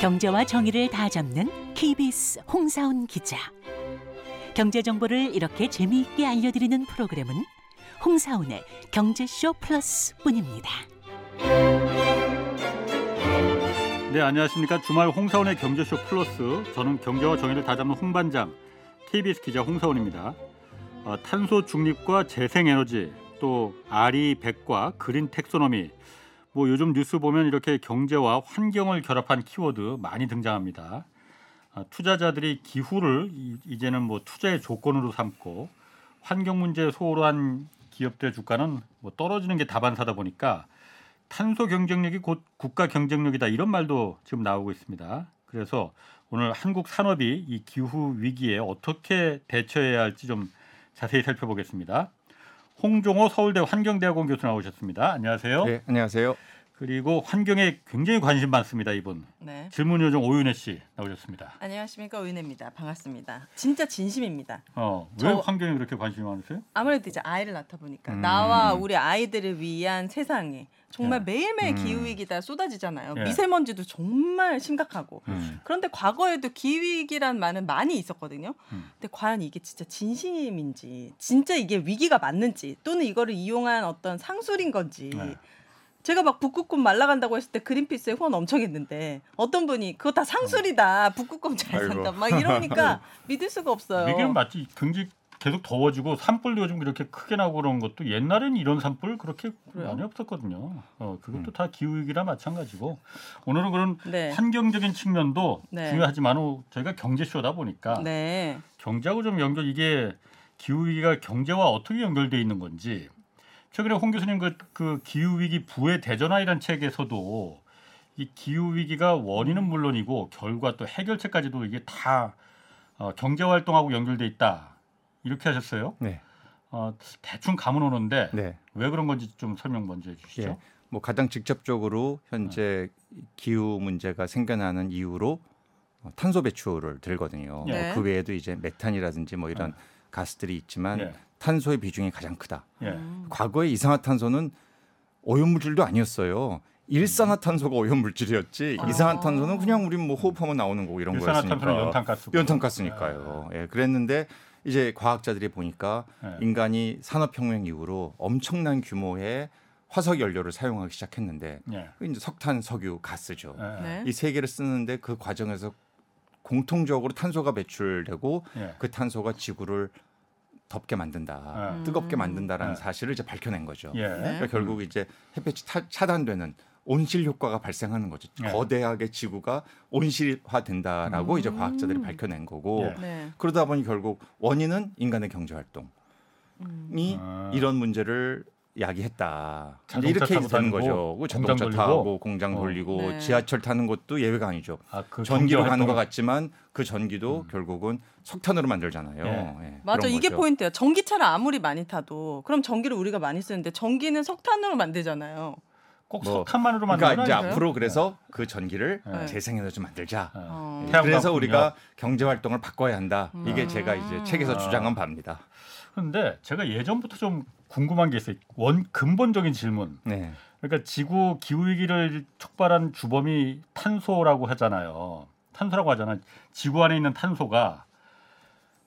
경제와 정의를 다 잡는 KBS 홍사훈 기자. 경제 정보를 이렇게 재미있게 알려드리는 프로그램은 홍사훈의 경제쇼 플러스뿐입니다. 네 안녕하십니까 주말 홍사원의 경제쇼 플러스 저는 경제와 정의를 다 잡는 홍반장 KBS 기자 홍사원입니다. 어, 탄소 중립과 재생에너지 또 아리 백과 그린 텍소노미 뭐 요즘 뉴스 보면 이렇게 경제와 환경을 결합한 키워드 많이 등장합니다. 아, 투자자들이 기후를 이- 이제는 뭐 투자의 조건으로 삼고 환경 문제에 소홀한 기업들의 주가는 뭐 떨어지는 게 다반사다 보니까 탄소 경쟁력이 곧 국가 경쟁력이다 이런 말도 지금 나오고 있습니다. 그래서 오늘 한국 산업이 이 기후 위기에 어떻게 대처해야 할지 좀 자세히 살펴보겠습니다. 홍종호 서울대 환경대학원 교수 나오셨습니다. 안녕하세요. 네, 안녕하세요. 그리고 환경에 굉장히 관심 많습니다. 이분 네. 질문 요정 오윤혜 씨 나오셨습니다. 안녕하십니까 의은혜입니다. 반갑습니다. 진짜 진심입니다. 어, 왜 저- 환경에 그렇게 관심이 많으세요? 아무래도 이제 아이를 낳다 보니까 음. 나와 우리 아이들을 위한 세상에 정말 매일매일 음. 기후 위기다 쏟아지잖아요. 예. 미세먼지도 정말 심각하고. 음. 그런데 과거에도 기후 위기란 말은 많이 있었거든요. 음. 근데 과연 이게 진짜 진심인지, 진짜 이게 위기가 맞는지, 또는 이거를 이용한 어떤 상술인 건지. 네. 제가 막 북극곰 말라간다고 했을 때 그린피스에 후원 엄청 했는데 어떤 분이 그거 다 상술이다 북극곰 잘. 산다 막 이러니까 믿을 수가 없어요. 위기는 맞지. 굉장히 계속 더워지고 산불도 요즘 이렇게 크게 나고 그런 것도 옛날에는 이런 산불 그렇게 그래요? 많이 없었거든요. 어, 그것도 음. 다 기후 위기나 마찬가지고 오늘은 그런 네. 환경적인 측면도 네. 중요하지만 저희가 경제 쇼다 보니까 네. 경제하고 좀 연결 이게 기후 위기가 경제와 어떻게 연결돼 있는 건지 최근에 홍 교수님 그, 그 기후 위기 부의 대전화이라는 책에서도 이 기후 위기가 원인은 물론이고 결과 또 해결책까지도 이게 다 어, 경제 활동하고 연결돼 있다 이렇게 하셨어요. 네, 어, 대충 감은 오는데 네. 왜 그런 건지 좀 설명 먼저 해주시죠. 예. 뭐 가장 직접적으로 현재 기후 문제가 생겨나는 이유로 어, 탄소 배출을 들거든요. 예. 뭐그 외에도 이제 메탄이라든지 뭐 이런 가스들이 있지만 예. 탄소의 비중이 가장 크다. 예. 음. 과거에 이산화탄소는 오염물질도 아니었어요. 일산화탄소가 오염물질이었지 아. 이산화탄소는 그냥 우리 뭐 호흡하면 나오는 거고 이런 일산화탄소는 거였으니까. 연탄가스. 연탄가스니까요. 예, 그랬는데 이제 과학자들이 보니까 예. 인간이 산업혁명 이후로 엄청난 규모의 화석 연료를 사용하기 시작했는데 예. 그 이제 석탄, 석유, 가스죠. 예. 네. 이세 개를 쓰는데 그 과정에서 공통적으로 탄소가 배출되고 예. 그 탄소가 지구를 덥게 만든다, 예. 뜨겁게 만든다라는 예. 사실을 이제 밝혀낸 거죠. 예. 그러니까 결국 이제 햇볕이 타- 차단되는 온실 효과가 발생하는 거죠. 예. 거대하게 지구가 온실화된다라고 이제 과학자들이 밝혀낸 거고 예. 네. 그러다 보니 결국 원인은 인간의 경제 활동이 음. 아. 이런 문제를 야기했다. 이렇게 되는 거죠. 그 공장 자동차 돌리고. 타고 공장 어. 돌리고 네. 지하철 타는 것도 예외가 아니죠. 아, 그 전기로 가는 것 같지만 그 전기도 결국은 석탄으로 만들잖아요. 예. 예, 맞아 이게 거죠. 포인트예요. 전기차를 아무리 많이 타도 그럼 전기를 우리가 많이 쓰는데 전기는 석탄으로 만들잖아요. 꼭 뭐, 석탄만으로 만드는 그러니까 이제 건 아니죠? 앞으로 그래서 그 전기를 네. 재생에너지 만들자. 예. 어. 예, 그래서. 우리가 경제 활동을 바꿔야 한다. 이게 음. 제가 이제 책에서 아. 주장한 바입니다. 그런데 제가 예전부터 좀 궁금한 게 있어요. 원 근본적인 질문. 네. 그러니까 지구 기후 위기를 촉발한 주범이 탄소라고 하잖아요. 탄소라고 하잖아. 지구 안에 있는 탄소가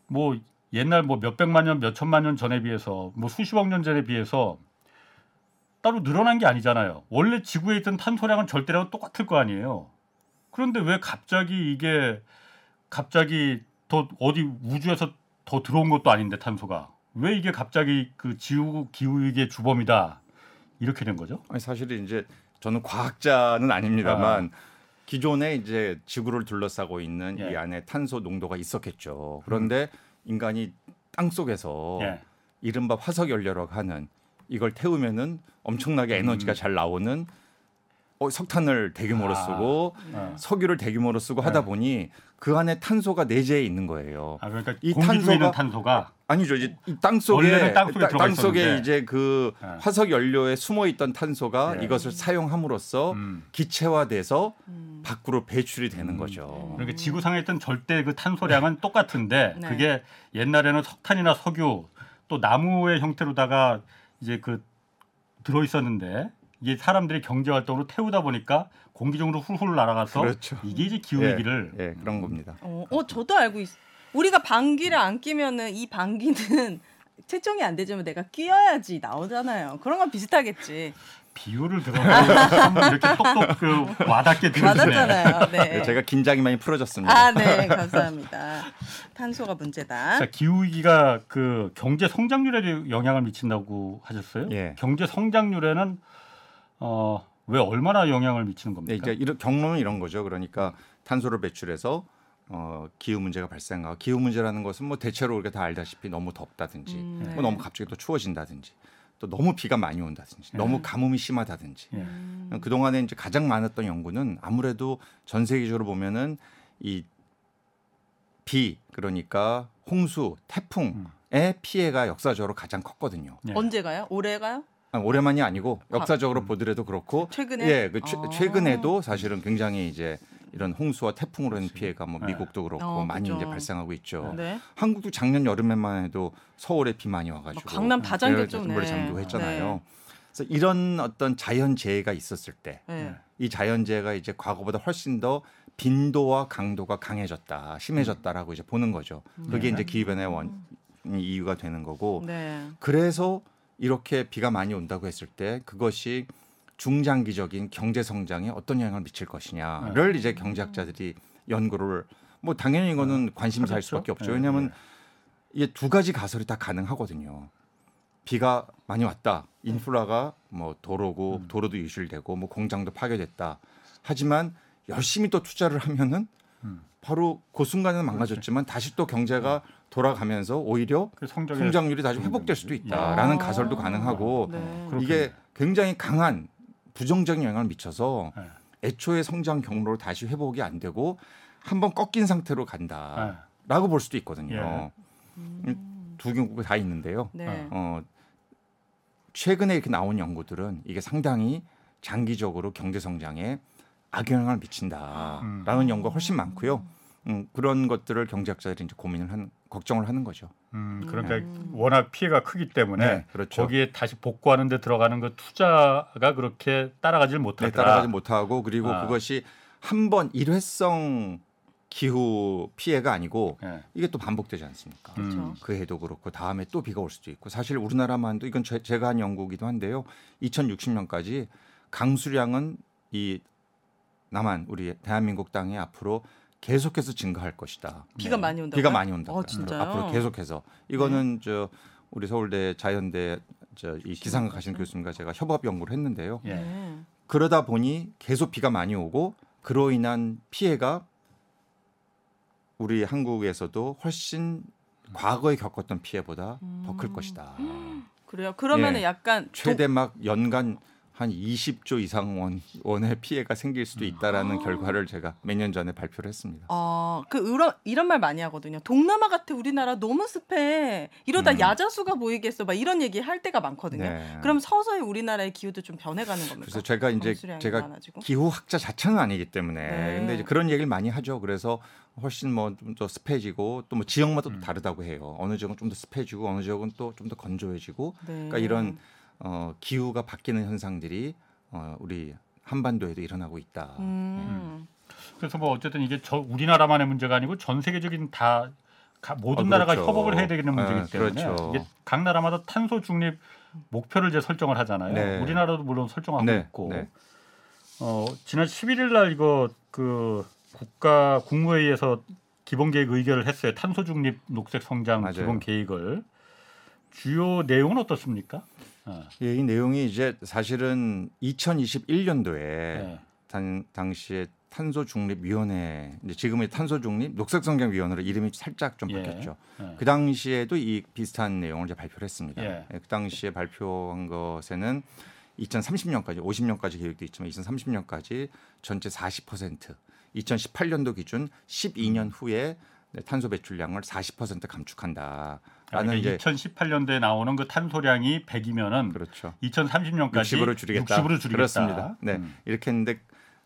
뭐 옛날 뭐 몇백만 년, 몇천만 년 전에 비해서 뭐 수십억 년 전에 비해서 따로 늘어난 게 아니잖아요. 원래 지구에 있던 탄소량은 절대랑 똑같을 거 아니에요. 그런데 왜 갑자기 이게 갑자기 더 어디 우주에서 더 들어온 것도 아닌데 탄소가 왜 이게 갑자기 그 지구 기후 위기의 주범이다 이렇게 된 거죠? 아니 사실은 이제 저는 과학자는 아닙니다만 기존에 이제 지구를 둘러싸고 있는 예. 이 안에 탄소 농도가 있었겠죠. 그런데 인간이 땅 속에서 예. 이른바 화석 연료라고 하는 이걸 태우면은 엄청나게 에너지가 음. 잘 나오는 어, 석탄을 대규모로 아. 쓰고 어. 석유를 대규모로 쓰고 네. 하다 보니 그 안에 탄소가 내재해 있는 거예요. 아 그러니까 이 공기 중에 있는 탄소가- 탄소가 아니죠. 이제 이땅 속에 원래는 땅 속에 땅 속에. 이제 그 네. 화석 연료에 숨어 있던 탄소가 네. 이것을 사용함으로써 음. 기체화돼서 음. 밖으로 배출이 되는 음. 거죠. 그러니까 지구상에 있던 절대 그 탄소량은 똑같은데 네. 그게 옛날에는 석탄이나 석유 또 나무의 형태로다가 이제 그 들어 있었는데 이게 사람들이 경제 활동으로 태우다 보니까 공기 중으로 훌훌 날아가서 그렇죠. 이게 이제 기후 위기를 예, 그런 겁니다. 어, 어, 저도 알고 있어. 우리가 방귀를 안 끼면은 이 방귀는 채정이 안 되지만 내가 끼어야지 나오잖아요. 그런 건 비슷하겠지. 비유를 들어보면 참 이렇게 똑똑 그 와닿게 들으시네. 맞았잖아요. 네. 네, 제가 긴장이 많이 풀어졌습니다. 아, 네, 감사합니다. 탄소가 문제다. 자, 기후 위기가 그 경제 성장률에도 영향을 미친다고 하셨어요? 예. 경제 성장률에는 어, 왜 얼마나 영향을 미치는 네, 겁니까? 이제 이런 경로는 이런 거죠. 그러니까 탄소를 배출해서 어, 기후 문제가 발생하고 기후 문제라는 것은 뭐 대체로 우리가 다 알다시피 너무 덥다든지 음, 네. 뭐 너무 갑자기 또 추워진다든지 또 너무 비가 많이 온다든지 너무 가뭄이 심하다든지 예. 음. 그 동안에 이제 가장 많았던 연구는 아무래도 전 세계적으로 보면은 이 비 그러니까 홍수, 태풍의 피해가 역사적으로 가장 컸거든요. 예. 언제가요? 올해가요? 아, 올해만이 아니고 역사적으로 음. 보더라도 그렇고 최근에? 예, 그 최, 아. 최근에도 사실은 굉장히 이제 이런 홍수와 태풍으로 인한. 피해가 뭐 네. 미국도 그렇고 어, 많이 그죠. 이제 발생하고 있죠. 네. 한국도 작년 여름에만 해도 서울에 비 많이 와가지고 막 강남 다 잠겼죠, 물에 네. 잠기고 했잖아요. 그래서 이런 어떤 자연 재해가 있었을 때이 네. 네. 자연 재해가 이제 과거보다 훨씬 더 빈도와 강도가 강해졌다, 심해졌다라고 이제 보는 거죠. 그게 네. 이제 기후 변화의 원 이유가 되는 거고 네. 그래서 이렇게 비가 많이 온다고 했을 때 그것이 중장기적인 경제 성장에 어떤 영향을 미칠 것이냐를 이제 경제학자들이 연구를 뭐 당연히 이거는 관심사일 하겠죠. 수밖에 없죠. 네, 왜냐하면 네. 이게 두 가지 가설이 다 가능하거든요. 비가 많이 왔다. 인프라가 뭐 도로고 음. 도로도 유실되고 뭐 공장도 파괴됐다. 하지만 열심히 또 투자를 하면은 음. 바로 그 순간에는 망가졌지만 다시 또 경제가 돌아가면서 오히려 그 성장률이 다시 회복될 수도 있다라는 아. 가설도 가능하고 네. 이게 굉장히 강한 부정적인 영향을 미쳐서 네. 애초에 성장 경로로 다시 회복이 안 되고 한번 꺾인 상태로 간다라고 네. 볼 수도 있거든요. 음. 두 경우가 다 있는데요. 네. 어, 최근에 이렇게 나온 연구들은 이게 상당히 장기적으로 경제 성장에 악영향을 미친다라는 음. 연구가 훨씬 많고요. 음, 그런 것들을 경제학자들이 이제 고민을 하는 걱정을 하는 거죠. 음, 그러니까 음. 워낙 피해가 크기 때문에 네, 그렇죠. 거기에 다시 복구하는 데 들어가는 그 투자가 그렇게 따라가질 네, 못하더라. 따라가지 못하고 그리고 아. 그것이 한 번 일회성 기후 피해가 아니고 예. 이게 또 반복되지 않습니까? 음. 그렇죠. 그 해도 그렇고 다음에 또 비가 올 수도 있고 사실 우리나라만도 이건 제, 제가 한 연구기도 한데요. 2060년까지 강수량은 이 남한 우리 대한민국 땅에 앞으로 계속해서 증가할 것이다. 비가 네. 많이 온다. 비가 많이 온다. 어, 진짜요? 앞으로 계속해서 이거는 저 우리 서울대 자연대 저이 기상학 하신 교수님과 제가 협업 연구를 했는데요. 예. 네. 그러다 보니 계속 비가 많이 오고 그로 인한 피해가 우리 한국에서도 훨씬 과거에 겪었던 피해보다 더클 음. 것이다. 그래요. 그러면은 예. 약간 최대 막 연간 한 20조 이상 원, 원의 피해가 생길 수도 있다라는 아. 결과를 제가 몇 년 전에 발표를 했습니다. 어, 그 이런 이런 말 많이 하거든요. 동남아 같아 우리나라 너무 습해. 이러다 음. 야자수가 보이겠어. 막 이런 얘기 할 때가 많거든요. 네. 그럼 서서히 우리나라의 기후도 좀 변해가는 겁니까? 그래서 제가 이제 제가 많아지고? 기후학자 자체는 아니기 때문에 네. 근데 이제 그런 얘기를 많이 하죠. 그래서 훨씬 뭐 좀 더 습해지고 또 뭐 지역마다 또 음. 다르다고 해요. 어느 지역은 좀 더 습해지고 어느 지역은 또 좀 더 건조해지고 네. 그러니까 이런 어, 기후가 바뀌는 현상들이 어, 우리 한반도에도 일어나고 있다. 음. 그래서 뭐 어쨌든 이게 저 우리나라만의 문제가 아니고 전 세계적인 다 가- 모든 아, 나라가 그렇죠. 협업을 해야 되는 문제이기 아, 때문에 그렇죠. 이게 각 나라마다 탄소 중립 목표를 이제 설정을 하잖아요. 네. 우리나라도 물론 설정하고 네, 있고 네. 어, 지난 11일 날 이거 그 국가 국무회의에서 기본 계획 의결을 했어요. 탄소 중립 녹색 성장 맞아요. 기본 계획을 주요 내용은 어떻습니까? 어, 예, 이 내용이 이제 사실은 2021년도에 네. 단, 당시에 탄소 중립 위원회 이제 지금의 탄소 중립 녹색 성장 위원회로 이름이 살짝 좀 예. 바뀌었죠. 예. 그 당시에도 이 비슷한 내용을 이제 발표를 했습니다. 예. 예, 그 당시에 발표한 것에는 2030년까지 50년까지 계획돼 있지만 2030년까지 전체 40% 2018년도 기준 12년 후에 네, 탄소 배출량을 40% 감축한다. 라는 그러니까 이제 2018년도에 나오는 그 탄소량이 100이면은 그렇죠. 2030년까지 60으로 줄이겠다. 60으로 줄이겠다. 그렇습니다. 네. 음. 이렇게 했는데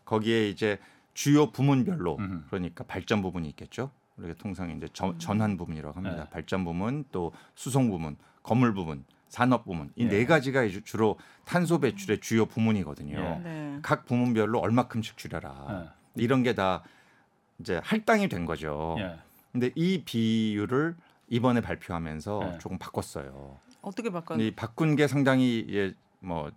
거기에 이제 주요 부문별로 음. 그러니까 발전 부분이 있겠죠. 우리가 통상 이제 전, 전환 부문이라고 합니다. 네. 발전 부문 또 수송 부문, 건물 부문 산업 부문 이 예. 네 가지가 주로 탄소 배출의 주요 부문이거든요. 예. 네. 각 부문별로 얼마큼씩 줄여라. 이런 게 다 이제 할당이 된 거죠. 예. 근데 이 비율을 이번에 발표하면서 예. 조금 바꿨어요. 어떻게? 근데 이 바꾼 게 상당히 예, 뭐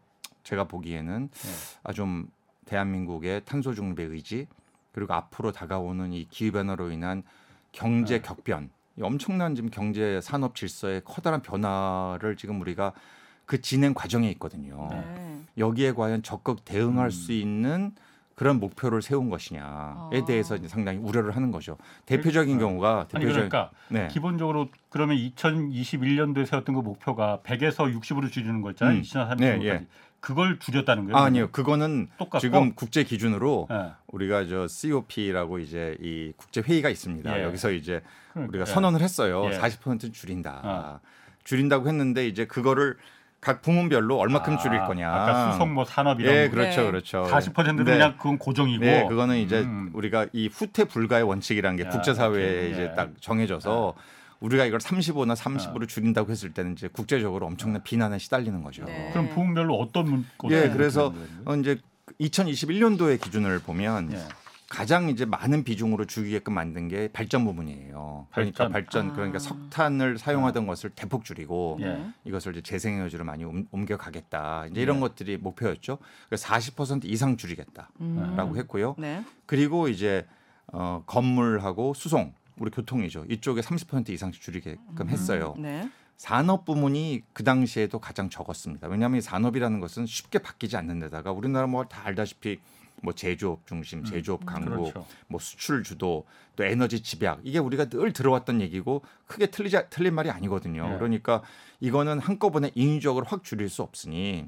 제가 보기에는 예. 아좀 대한민국의 탄소 중립의 의지 그리고 앞으로 다가오는 이 기후 변화로 인한 경제 네. 격변, 이 엄청난 지금 경제 산업 질서의 커다란 변화를 지금 우리가 그 진행 과정에 있거든요. 네. 여기에 과연 적극 대응할 음. 수 있는 그런 목표를 세운 것이냐에 아. 대해서 상당히 우려를 하는 거죠. 대표적인 그- 경우가 대표적인 그러니까 네. 기본적으로 그러면 2021년도에 세웠던 그 목표가 100에서 60으로 줄이는 거 있잖아요. 음. 2030년까지. 네, 예. 그걸 줄였다는 거예요. 아, 아니요. 그거는 똑같고 지금 국제 기준으로 예. 우리가 저 COP라고 이제 이 국제 회의가 있습니다. 예. 여기서 이제 그러니까, 우리가 예. 선언을 했어요. 예. 40%는 줄인다. 어. 줄인다고 했는데 이제 그거를 각 부문별로 얼마큼 아, 줄일 거냐. 아까 수송 뭐 산업 이런 예, 거. 그렇죠, 네. 그렇죠. 40%는 네. 그냥 그건 고정이고. 네, 그거는 이제 음. 우리가 이 후퇴 불가의 원칙이라는 게 야, 국제사회에 오케이. 이제 예. 딱 정해져서 우리가 이걸 35나 30으로 줄인다고 했을 때는 이제 국제적으로 엄청난 비난에 시달리는 거죠. 네. 그럼 부문별로 어떤 문? 예, 그래서? 어, 이제 2021년도의 기준을 보면 예. 가장 이제 많은 비중으로 주게끔 만든 게 발전 부분이에요. 그러니까 발전. 발전, 아. 그러니까 석탄을 사용하던 것을 대폭 줄이고 예. 이것을 이제 재생에너지로 많이 옮- 옮겨가겠다. 이제 이런 네. 것들이 목표였죠. 그래서 40% 이상 줄이겠다라고 음. 했고요. 네. 그리고 이제 어, 건물하고 수송, 우리 교통이죠. 이쪽에 30% 이상씩 줄이게끔 했어요. 네. 산업 부문이 그 당시에도 가장 적었습니다. 왜냐하면 이 산업이라는 것은 쉽게 바뀌지 않는 데다가 우리나라 뭐 다 알다시피 뭐 제조업 중심, 제조업 강국, 그렇죠. 뭐 수출 주도, 또 에너지 집약 이게 우리가 늘 들어왔던 얘기고 크게 틀리지 틀린 말이 아니거든요. 예. 그러니까 이거는 한꺼번에 인위적으로 확 줄일 수 없으니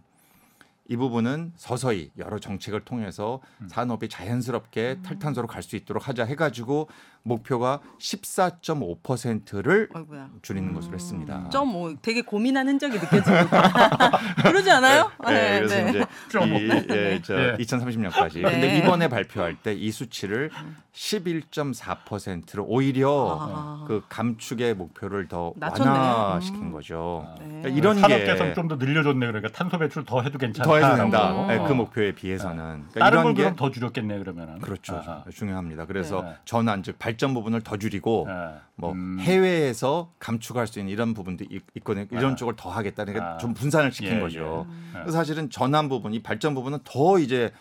이 부분은 서서히 여러 정책을 통해서 음. 산업이 자연스럽게 탈탄소로 갈 수 있도록 하자 해가지고 목표가 14.5%를 어이구야. 줄이는 것으로 했습니다. 점오 되게 고민한 흔적이 느껴집니다. 그러지 않아요? 네, 그래서 이제 좀. 이, 예, 저 예. 2030년까지. 네. 근데 이번에 발표할 때 이 수치를 11.4%로 오히려 아. 그 감축의 목표를 더 낮췄네요. 완화시킨 음. 거죠. 아. 네. 그러니까 이런 산업계에서는 게좀더 늘려줬네. 그러니까 탄소 배출 더 해도 괜찮다. 더 해도 된다. 어. 네, 그 목표에 비해서는. 그러니까 다른 걸 그럼 더 줄였겠네 그러면은. 그렇죠. 아하. 중요합니다. 그래서 네. 전환 즉 발전 부분을 더 줄이고 예. 뭐 음. 해외에서 감축할 수 있는 이런 부분도 있- 있거든요. 이런 아. 쪽을 더 하겠다는 게 아. 좀 분산을 시킨 예, 거죠. 예. 그래서 사실은 전환 부분, 이 발전 부분은 더 이제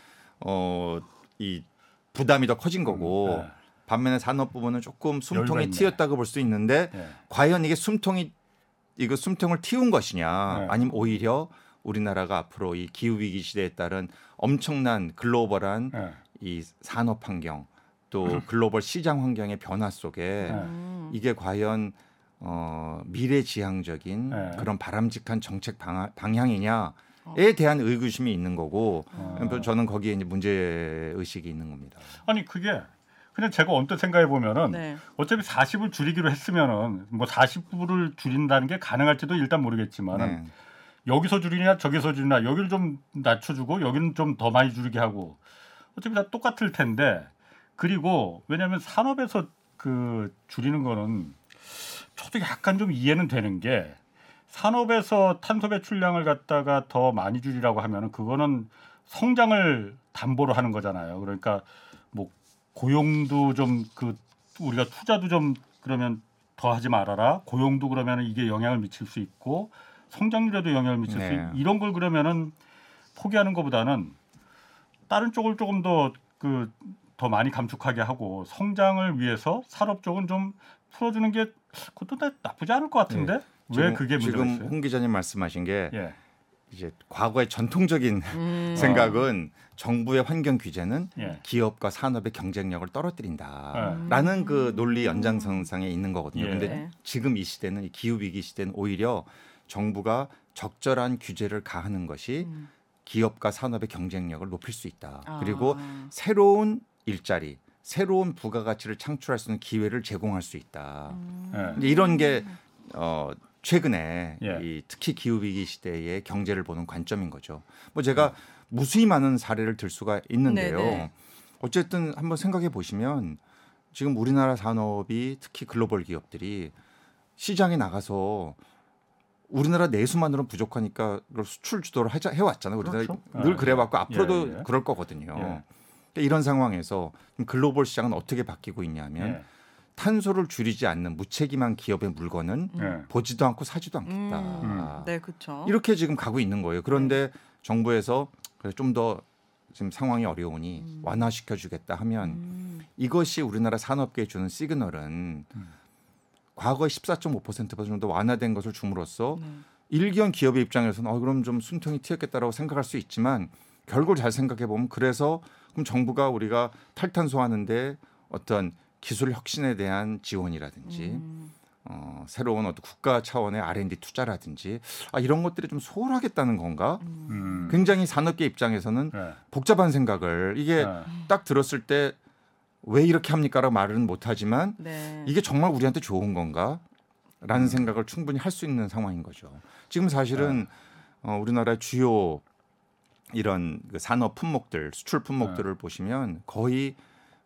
어이 부담이 더 커진 거고 예. 반면에 산업 부분은 조금 숨통이. 튀었다고 볼 수 있는데 예. 과연 이게 숨통이 이거 숨통을 틔운 것이냐 네. 아니면 오히려 우리나라가 앞으로 이 기후 위기 시대에 따른 엄청난 글로벌한 예. 이 산업 환경 또 글로벌 시장 환경의 변화 속에 네. 음. 이게 과연 어, 미래지향적인 네. 그런 바람직한 정책 방하, 방향이냐에 대한 의구심이 있는 거고 어. 그래서 저는 거기에 이제 문제 의식이 있는 겁니다. 아니 그게 그냥 제가 언뜻 생각해 보면은 네. 어차피 40을 줄이기로 했으면은 뭐 40불을 줄인다는 게 가능할지도 일단 모르겠지만은 네. 여기서 줄이냐 저기서 줄이냐 여기를 좀 낮춰주고 여기는 좀 더 많이 줄이게 하고 어차피 다 똑같을 텐데 그리고 왜냐하면 산업에서 그 줄이는 거는 저도 약간 좀 이해는 되는 게 산업에서 탄소 배출량을 갖다가 더 많이 줄이라고 하면은 그거는 성장을 담보로 하는 거잖아요. 그러니까 뭐 고용도 좀 그 우리가 투자도 좀 그러면 더 하지 말아라. 고용도 그러면 이게 영향을 미칠 수 있고 성장률에도 영향을 미칠 수 네. 있, 이런 걸 그러면은 포기하는 것보다는 다른 쪽을 조금 더 그 더 많이 감축하게 하고 성장을 위해서 산업 쪽은 좀 풀어주는 게 그것도 나- 나쁘지 않을 것 같은데 왜 네. 지금- 그게 문제가 지금 있어요? 홍 기자님 말씀하신 게 예, 이제 과거의 전통적인 음. 생각은 정부의 환경 규제는 예. 기업과 산업의 경쟁력을 떨어뜨린다. 네. 라는 그 논리 연장선상에 있는 거거든요. 예. 근데 네. 지금 이 시대는 이 기후 위기 시대는 오히려 정부가 적절한 규제를 가하는 것이 음. 기업과 산업의 경쟁력을 높일 수 있다. 아. 그리고 새로운 일자리, 새로운 부가가치를 창출할 수 있는 기회를 제공할 수 있다. 음. 예. 이런 게 어, 최근에 예. 이 특히 기후 위기 시대의 경제를 보는 관점인 거죠. 뭐 제가 무수히 많은 사례를 들 수가 있는데요. 네네. 어쨌든 한번 생각해 보시면 지금 우리나라 산업이 특히 글로벌 기업들이 시장에 나가서 우리나라 내수만으로는 부족하니까 그걸 수출 주도를 하자, 해왔잖아요. 우리나라 그렇죠. 늘 예, 그래왔고 예. 앞으로도 예, 예. 그럴 거거든요. 예. 그러니까 이런 상황에서 글로벌 시장은 어떻게 바뀌고 있냐면 예. 탄소를 줄이지 않는 무책임한 기업의 물건은 예. 보지도 않고 사지도 않겠다. 음. 네, 그렇죠. 이렇게 지금 가고 있는 거예요. 그런데 정부에서 좀더 지금 상황이 어려우니 음. 완화시켜 주겠다 하면 음. 이것이 우리나라 산업계에 주는 시그널은 과거 14.5% 정도 완화된 것을 줌으로써 네. 일견 기업의 입장에서는 어 그럼 좀 숨통이 튀었겠다라고 생각할 수 있지만 결국을 잘 생각해 보면 그래서 그럼 정부가 우리가 탈탄소하는데 어떤 기술 혁신에 대한 지원이라든지 음. 어, 새로운 어떤 국가 차원의 R&D 투자라든지 아, 이런 것들이 좀 소홀하겠다는 건가? 음. 굉장히 산업계 입장에서는 예. 복잡한 생각을 이게 예. 딱 들었을 때 왜 이렇게 합니까라고 말은 못하지만 네. 이게 정말 우리한테 좋은 건가? 음. 라는 생각을 충분히 할 수 있는 상황인 거죠. 지금 네. 사실은 어, 우리나라 주요 이런 그 산업 품목들, 수출 네. 품목들을 보시면 거의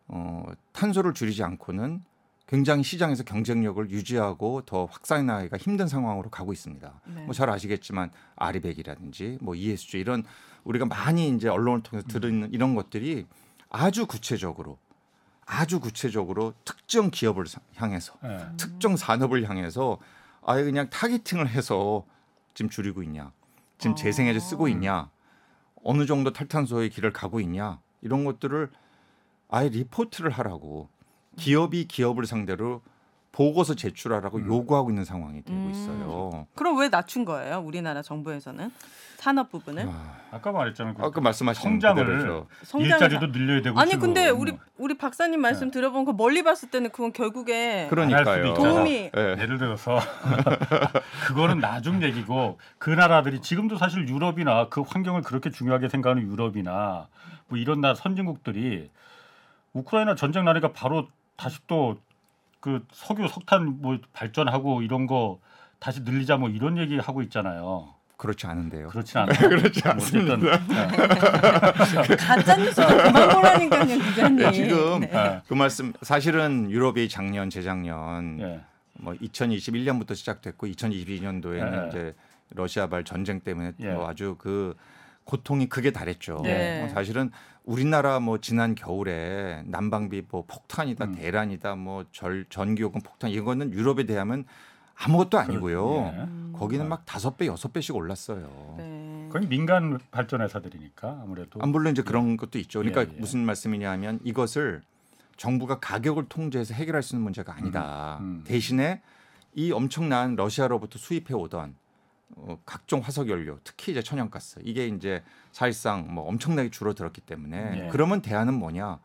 어, 탄소를 줄이지 않고는 굉장히 시장에서 경쟁력을 유지하고 더 확산해 나가기가 힘든 상황으로 가고 있습니다. 네. 뭐잘 아시겠지만 아리백이라든지 뭐 ESG 이런 우리가 많이 이제 언론을 통해서 들은 이런 것들이 아주 구체적으로 아주 구체적으로 특정 기업을 사- 향해서 예. 특정 산업을 향해서 아예 그냥 타겟팅을 해서 지금 줄이고 있냐, 지금 어. 재생에서 쓰고 있냐, 어느 정도 탈탄소의 길을 가고 있냐 이런 것들을 아예 리포트를 하라고 기업이 기업을 상대로 보고서 제출하라고 요구하고 있는 상황이 되고 음. 있어요. 그럼 왜 낮춘 거예요? 우리나라 정부에서는 산업 부분을 아, 아까 말했잖아요. 그 아까 말씀하신 성장을 그대로죠. 일자리도 늘려야 되고 아니. 근데 우리 우리 박사님 말씀 네. 들어본 거 멀리 봤을 때는 그건 결국에 그러니까요. 도움이- 예. 예를 들어서 그거는 나중 얘기고 그 나라들이 지금도 사실 유럽이나 그 환경을 그렇게 중요하게 생각하는 유럽이나 뭐 이런 나라 선진국들이 우크라이나 전쟁 나니까 바로 다시 또 그 석유 석탄 뭐 발전하고 이런 거 다시 늘리자 뭐 이런 얘기 하고 있잖아요. 그렇지 않은데요. 그렇진 않아요. 그렇지 뭐 어쨌든, 가짜 뉴스가 그만 보라니까요, 기자님. 네, 지금 네. 예. 그 말씀 사실은 유럽이 작년 재작년 예. 뭐 2021년부터 시작됐고 2022년도에는 예. 이제 러시아발 전쟁 때문에 예. 또 아주 그 고통이 크게 달했죠. 네. 어, 사실은 우리나라 뭐 지난 겨울에 난방비 뭐 폭탄이다, 음. 대란이다, 뭐 절 전기요금 폭탄 이거는 유럽에 대하면 아무것도 아니고요. 예. 음. 거기는 막 다섯 배, 여섯 배씩 올랐어요. 네. 거의 민간 발전 회사들이니까 아무래도 아, 물론 이제 그런 것도 있죠. 그러니까 예, 예. 무슨 말씀이냐면 이것을 정부가 가격을 통제해서 해결할 수 있는 문제가 아니다. 음, 음. 대신에 이 엄청난 러시아로부터 수입해 오던 어, 각종 화석 연료, 특히 이제 천연가스 이게 이제 사실상 뭐 엄청나게 줄어들었기 때문에 예. 그러면 대안은 뭐냐?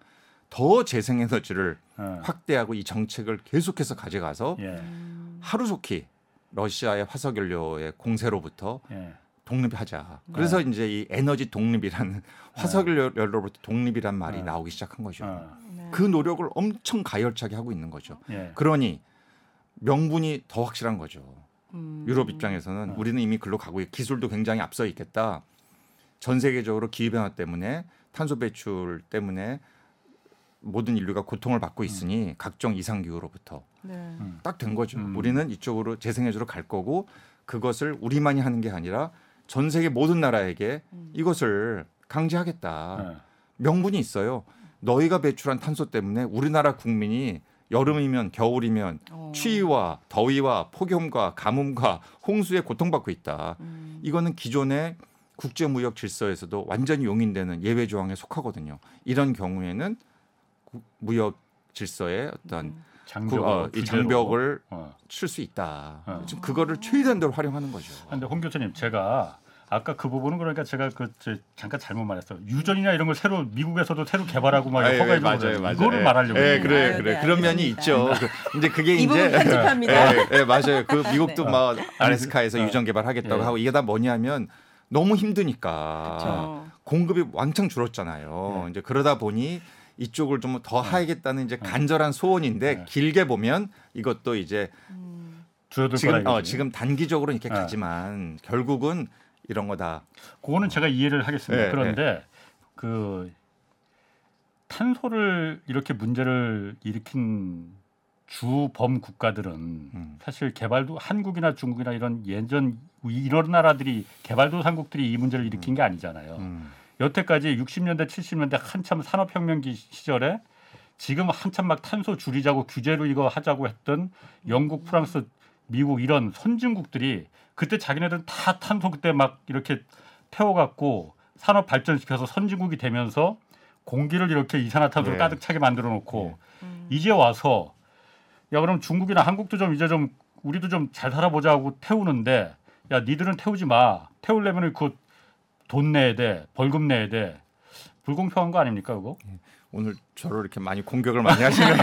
더 재생에너지를 예. 확대하고 이 정책을 계속해서 가져가서 예. 음. 하루속히 러시아의 화석 연료의 공세로부터 예. 독립하자. 그래서 이제 이 에너지 독립이라는 화석 연료로부터 독립이란 말이 네. 나오기 시작한 거죠. 어. 네. 그 노력을 엄청 가열차게 하고 있는 거죠. 예. 그러니 명분이 더 확실한 거죠. 음. 유럽 입장에서는 음. 우리는 이미 글로 가고 있- 기술도 굉장히 앞서 있겠다. 전 세계적으로 기후 변화 때문에 탄소 배출 때문에 모든 인류가 고통을 받고 있으니 각종 이상 기후로부터 네. 음. 딱된 거죠. 음. 우리는 이쪽으로 재생해주러 갈 거고 그것을 우리만이 하는 게 아니라 전 세계 모든 나라에게 음. 이것을 강제하겠다. 예. 명분이 있어요. 너희가 배출한 탄소 때문에 우리나라 국민이 여름이면 겨울이면 어. 추위와 더위와 폭염과 가뭄과 홍수에 고통받고 있다. 음. 이거는 기존의 국제 무역 질서에서도 완전히 용인되는 예외 조항에 속하거든요. 이런 경우에는 구- 무역 질서의 어떤 음. 장벽 그, 어, 이 장벽을 어. 칠수 있다. 어. 지금 그거를 최대한대로 활용하는 거죠. 근데 홍 교수님 제가 아까 그 부분은 그러니까 제가 그 저, 잠깐 잘못 말했어요. 유전이나 이런 걸 새로 미국에서도 새로 개발하고 막 아, 예, 허가해 주고. 이거를 예. 말하려고. 예, 그래요. 그래, 아유, 그래. 네, 그런 면이. 있죠. 그, 이제 그게 이 이제 편집합니다. 예, 예, 맞아요. 그 미국도 네. 막 알래스카에서 어. 유전 개발하겠다고 예. 하고 이게 다 뭐냐면 너무 힘드니까 그렇죠. 공급이 왕창 줄었잖아요. 네. 이제 그러다 보니 이쪽을 좀 더 하야겠다는 이제 네. 간절한 소원인데 네. 길게 보면 이것도 이제 음. 줄어들 지금 거라 어. 지금 단기적으로 이렇게 네. 가지만 결국은 이런 거다. 그거는 제가 이해를 하겠습니다. 예, 그런데 그 탄소를 이렇게 문제를 일으킨 주범 국가들은 음. 사실 개발도 한국이나 중국이나 이런 예전 이런 나라들이 개발도상국들이 이 문제를 일으킨 게 아니잖아요. 음. 여태까지 60년대 70년대 한참 산업혁명기 시절에 지금 한참 막 탄소 줄이자고 규제로 이거 하자고 했던 영국, 프랑스, 미국 이런 선진국들이 그때 자기네들은 다 탄소 그때 막 이렇게 태워갖고 산업 발전시켜서 선진국이 되면서 공기를 이렇게 이산화탄소를 네. 가득 차게 만들어 놓고 음. 이제 와서 야 그럼 중국이나 한국도 좀 이제 좀 우리도 좀 잘 살아보자 하고 태우는데 야 니들은 태우지 마 태우려면 그 돈 내야 돼 벌금 내야 돼 불공평한 거 아닙니까 그거? 오늘 저를 이렇게 많이 공격을 많이 하시네요.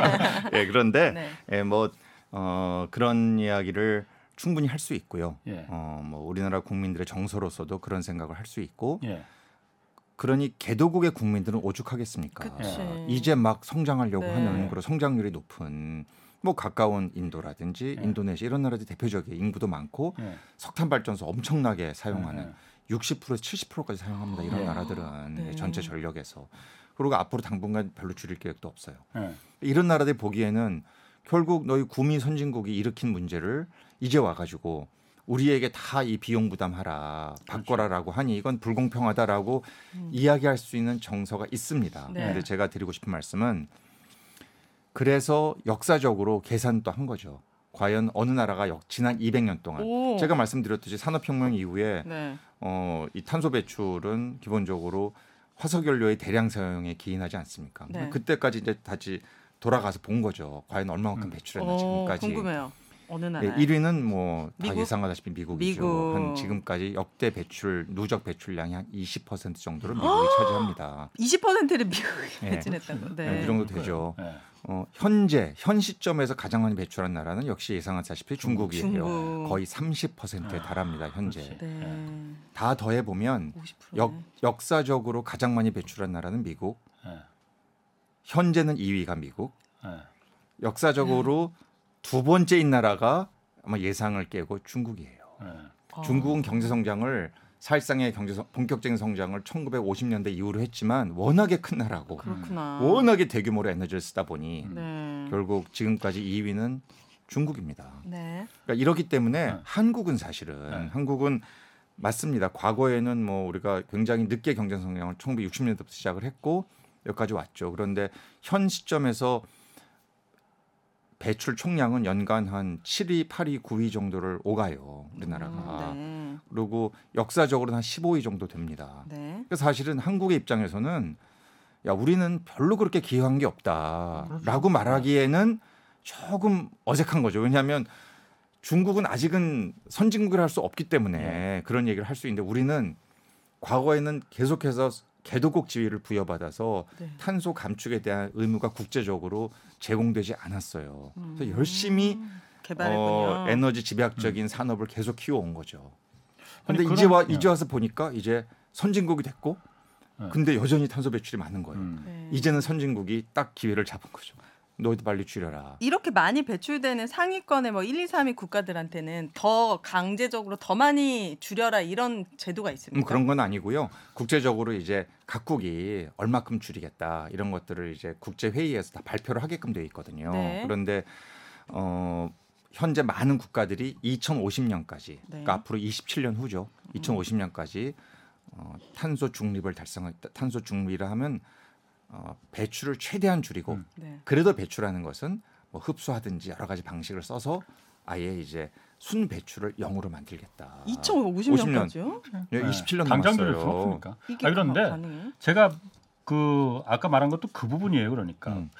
예, 그런데 네. 예, 뭐 어, 그런 이야기를 충분히 할 수 있고요. 예. 어, 뭐 우리나라 국민들의 정서로서도 그런 생각을 할 수 있고 예. 그러니 개도국의 국민들은 오죽하겠습니까? 그치. 이제 막 성장하려고 네. 하는 그런 성장률이 높은 뭐 가까운 인도라든지 예. 인도네시아 이런 나라들이 대표적이에요. 인구도 많고 예. 석탄 발전소 엄청나게 사용하는 예. 60%에서 70%까지 사용합니다. 이런 네. 나라들은 네. 전체 전력에서 그리고 앞으로 당분간 별로 줄일 계획도 없어요. 예. 이런 나라들 보기에는 결국 너희 구미 선진국이 일으킨 문제를 이제 와가지고 우리에게 다 이 비용 부담하라 바꿔라라고 하니 이건 불공평하다라고 음. 이야기할 수 있는 정서가 있습니다. 네. 근데 제가 드리고 싶은 말씀은 그래서 역사적으로 계산도 한 거죠. 과연 어느 나라가 역, 지난 200년 동안 오. 제가 말씀드렸듯이 산업혁명 이후에 네. 어, 이 탄소 배출은 기본적으로 화석연료의 대량 사용에 기인하지 않습니까? 네. 그때까지 이제 다시 돌아가서 본 거죠. 과연 얼마만큼 음. 배출했나 오, 지금까지. 궁금해요. 어느 네, 나라? 1위는 뭐다 미국? 예상하다시피 미국이죠. 미국. 한 지금까지 역대 배출 누적 배출량이 한 20% 정도를 미국이 차지합니다. 20%를 미국이 네. 배출했다고. 네. 네, 그 정도 되죠. 예. 어, 현재 현 시점에서 가장 많이 배출한 나라는 역시 예상하다시피 중국이에요. 중국. 거의 30%에 아, 달합니다. 현재. 네. 다 더해 보면 50%네. 역, 역사적으로 가장 많이 배출한 나라는 미국. 예. 현재는 2위가 미국. 예. 역사적으로 두 번째인 나라가 아마 예상을 깨고 중국이에요. 예. 어. 중국은 경제 성장을 사실상의 경제 성- 본격적인 성장을 1950년대 이후로 했지만 워낙에 큰 나라고 그렇구나. 워낙에 대규모로 에너지를 쓰다 보니 네. 결국 지금까지 2위는 중국입니다. 네. 그러니까 이렇기 때문에 네. 한국은 사실은 네. 한국은 맞습니다. 과거에는 뭐 우리가 굉장히 늦게 경제 성장을 1960년대부터 시작을 했고 여기까지 왔죠. 그런데 현 시점에서 배출 총량은 연간 한 7위, 8위, 9위 정도를 오가요. 우리나라가. 음, 그리고 역사적으로는 한 15위 정도 됩니다. 네. 네. 그래서 사실은 한국의 입장에서는 야 우리는 별로 그렇게 기여한 게 없다라고 말하기에는 조금 어색한 거죠. 왜냐하면 중국은 아직은 선진국을 할 수 없기 때문에 그런 얘기를 할 수 있는데 우리는 과거에는 계속해서 개도국 지위를 부여받아서 네. 탄소 감축에 대한 의무가 국제적으로 제공되지 않았어요. 그래서 음. 열심히 개발했군요. 어, 에너지 집약적인 산업을 계속 키워온 거죠. 아니, 근데 이제 와 그럼- 이제 와서 보니까 이제 선진국이 됐고, 네. 근데 여전히 탄소 배출이 많은 거예요. 음. 네. 이제는 선진국이 딱 기회를 잡은 거죠. 너희도 빨리 줄여라. 이렇게 많이 배출되는 상위권의 뭐 1, 2, 3위 국가들한테는 더 강제적으로 더 많이 줄여라 이런 제도가 음, 있습니까? 그런 건 아니고요. 국제적으로 이제 각국이 얼마큼 줄이겠다 이런 것들을 이제 국제 회의에서 다 발표를 하게끔 돼 있거든요. 네. 그런데 어, 현재 많은 국가들이 2050년까지, 네. 그러니까 앞으로 27년 후죠. 음. 2050년까지 어, 탄소 중립을 달성할 탄소 중립을 하면 어, 배출을 최대한 줄이고 음. 네. 그래도 배출하는 것은 뭐 흡수하든지 여러 가지 방식을 써서 아예 이제 순 배출을 영으로 만들겠다. 2050년까지요? 예, 네. 27년 당장 남았어요. 없으니까. 이게 아, 그런데 가- 가능해요? 제가 그 아까 말한 것도 그 부분이에요. 그러니까 음.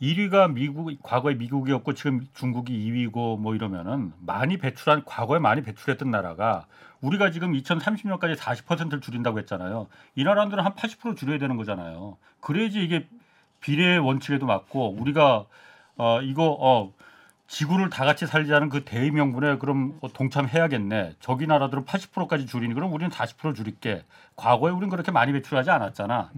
1위가 미국 과거에 미국이었고 지금 중국이 2위고 뭐 이러면은 많이 배출한 과거에 많이 배출했던 나라가 우리가 지금 2030년까지 40%를 줄인다고 했잖아요. 이 나라들은 한 80% 줄여야 되는 거잖아요. 그래야지 이게 비례 원칙에도 맞고 우리가 어 이거 어 지구를 다 같이 살자는 그 대의 명분에 그럼 어, 동참해야겠네. 저기 나라들은 80%까지 줄이니 그럼 우리는 40% 줄일게. 과거에 우리는 그렇게 많이 배출하지 않았잖아.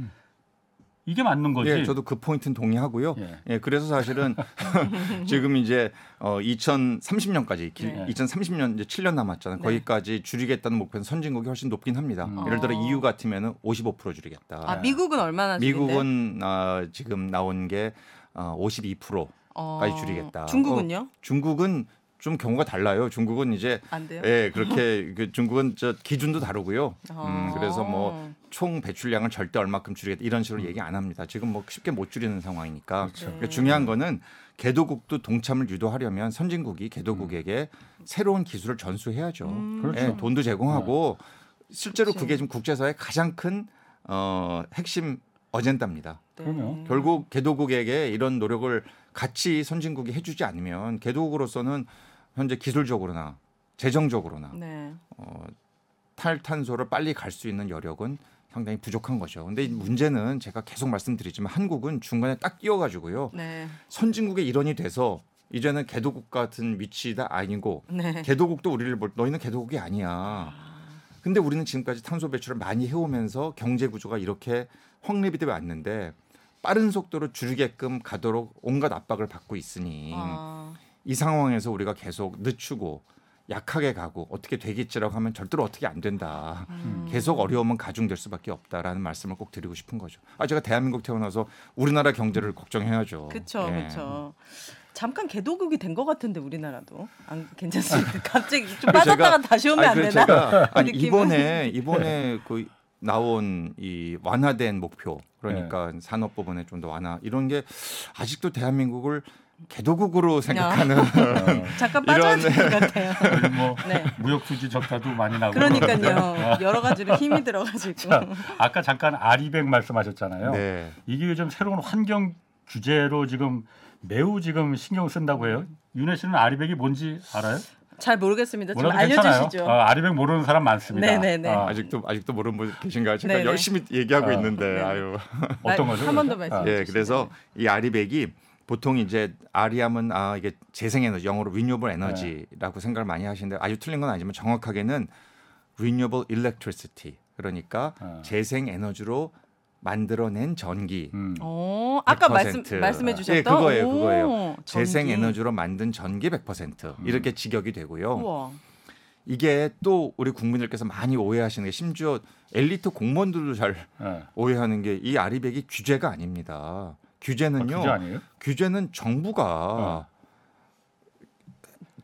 이게 맞는 거지. 예, 저도 그 포인트는 동의하고요. 예. 예, 그래서 사실은 지금 이제 어 2030년까지 네. 2030년 이제 7년 남았잖아요. 네. 거기까지 줄이겠다는 목표는 선진국이 훨씬 높긴 합니다. 음. 예를 들어 어. EU 같으면은 55% 줄이겠다. 아 미국은 얼마나 줄인데? 미국은 아, 지금 나온 게 어, 52% 어, 줄이겠다. 중국은요? 중국은 좀 경우가 달라요. 중국은 이제 안 돼요? 예, 그렇게 그 중국은 저 기준도 다르고요. 음, 어. 그래서 뭐 총 배출량을 절대 얼마큼 줄이겠다 이런 식으로 음. 얘기 안 합니다. 지금 뭐 쉽게 못 줄이는 상황이니까. 그렇죠. 그러니까 중요한 거는 개도국도 동참을 유도하려면 선진국이 개도국에게 새로운 기술을 전수해야죠. 음. 그렇죠. 예, 돈도 제공하고 실제로 그치. 그게 지금 국제사의 가장 큰 어, 핵심 어젠다입니다. 네. 결국 개도국에게 이런 노력을 같이 선진국이 해주지 않으면 개도국으로서는 현재 기술적으로나 재정적으로나 네. 어, 탈탄소를 빨리 갈 수 있는 여력은 상당히 부족한 거죠. 근데 이 문제는 제가 계속 말씀드리지만 한국은 중간에 딱 끼어가지고요. 네. 선진국의 일원이 돼서 이제는 개도국 같은 위치다 아니고 네. 개도국도 우리를 볼 너희는 개도국이 아니야. 근데 우리는 지금까지 탄소 배출을 많이 해오면서 경제 구조가 이렇게 확립이 되어 왔는데 빠른 속도로 줄이게끔 가도록 온갖 압박을 받고 있으니 아, 이 상황에서 우리가 계속 늦추고 약하게 가고 어떻게 되겠지라고 하면 절대로 어떻게 안 된다. 음. 계속 어려움은 가중될 수밖에 없다라는 말씀을 꼭 드리고 싶은 거죠. 아 제가 대한민국 태어나서 우리나라 경제를 걱정해야죠. 그렇죠, 예. 그렇죠. 잠깐 개도국이 된 것 같은데 우리나라도 안 괜찮습니까? 갑자기 좀 빠졌다가 다시 오면 아니, 안 되나? 제가 아니 느낌은? 이번에 이번에 그 나온 이 완화된 목표 그러니까 네. 산업 부분에 좀 더 완화 이런 게 아직도 대한민국을 개도국으로 생각하는 잠깐 이런- 빠져야 될것 같아요. 뭐 네. 무역 수지 적자도 많이 나고 그러니까요. 여러 가지로 힘이 들어가지고. 자, 아까 잠깐 아리백 말씀하셨잖아요. 네. 이게 요즘 새로운 환경 규제로 지금 매우 지금 신경 쓴다고 해요. 윤혜 씨는 아리백이 뭔지 알아요? 잘 모르겠습니다. 좀. 알려주시죠. 어, 아리백 모르는 사람 많습니다. 네네네. 어, 아직도 아직도 모르는 분 계신가요? 제가 네네. 열심히 얘기하고 어. 있는데 네. 아유. 어떤 거죠? 한 번 더? 말씀해 예, 주시죠. 그래서 이 아리백이 보통 이제 아리하면 아 이게 재생에너지 영어로 renewable energy라고 생각을 많이 하시는데 아주 틀린 건 아니지만 정확하게는 renewable electricity 그러니까 어. 재생 에너지로 만들어낸 전기 음. 어, 아까 말씀 100%. 말씀해 주셨던 예, 그거예요, 오, 그거예요. 재생 전기. 에너지로 만든 전기 100% 이렇게 직역이 되고요. 우와. 이게 또 우리 국민들께서 많이 오해하시는 게 심지어 엘리트 공무원들도 잘 예. 오해하는 게 이 아리백이 규제가 아닙니다. 아, 규제는요. 규제 아니에요? 규제는 정부가 어.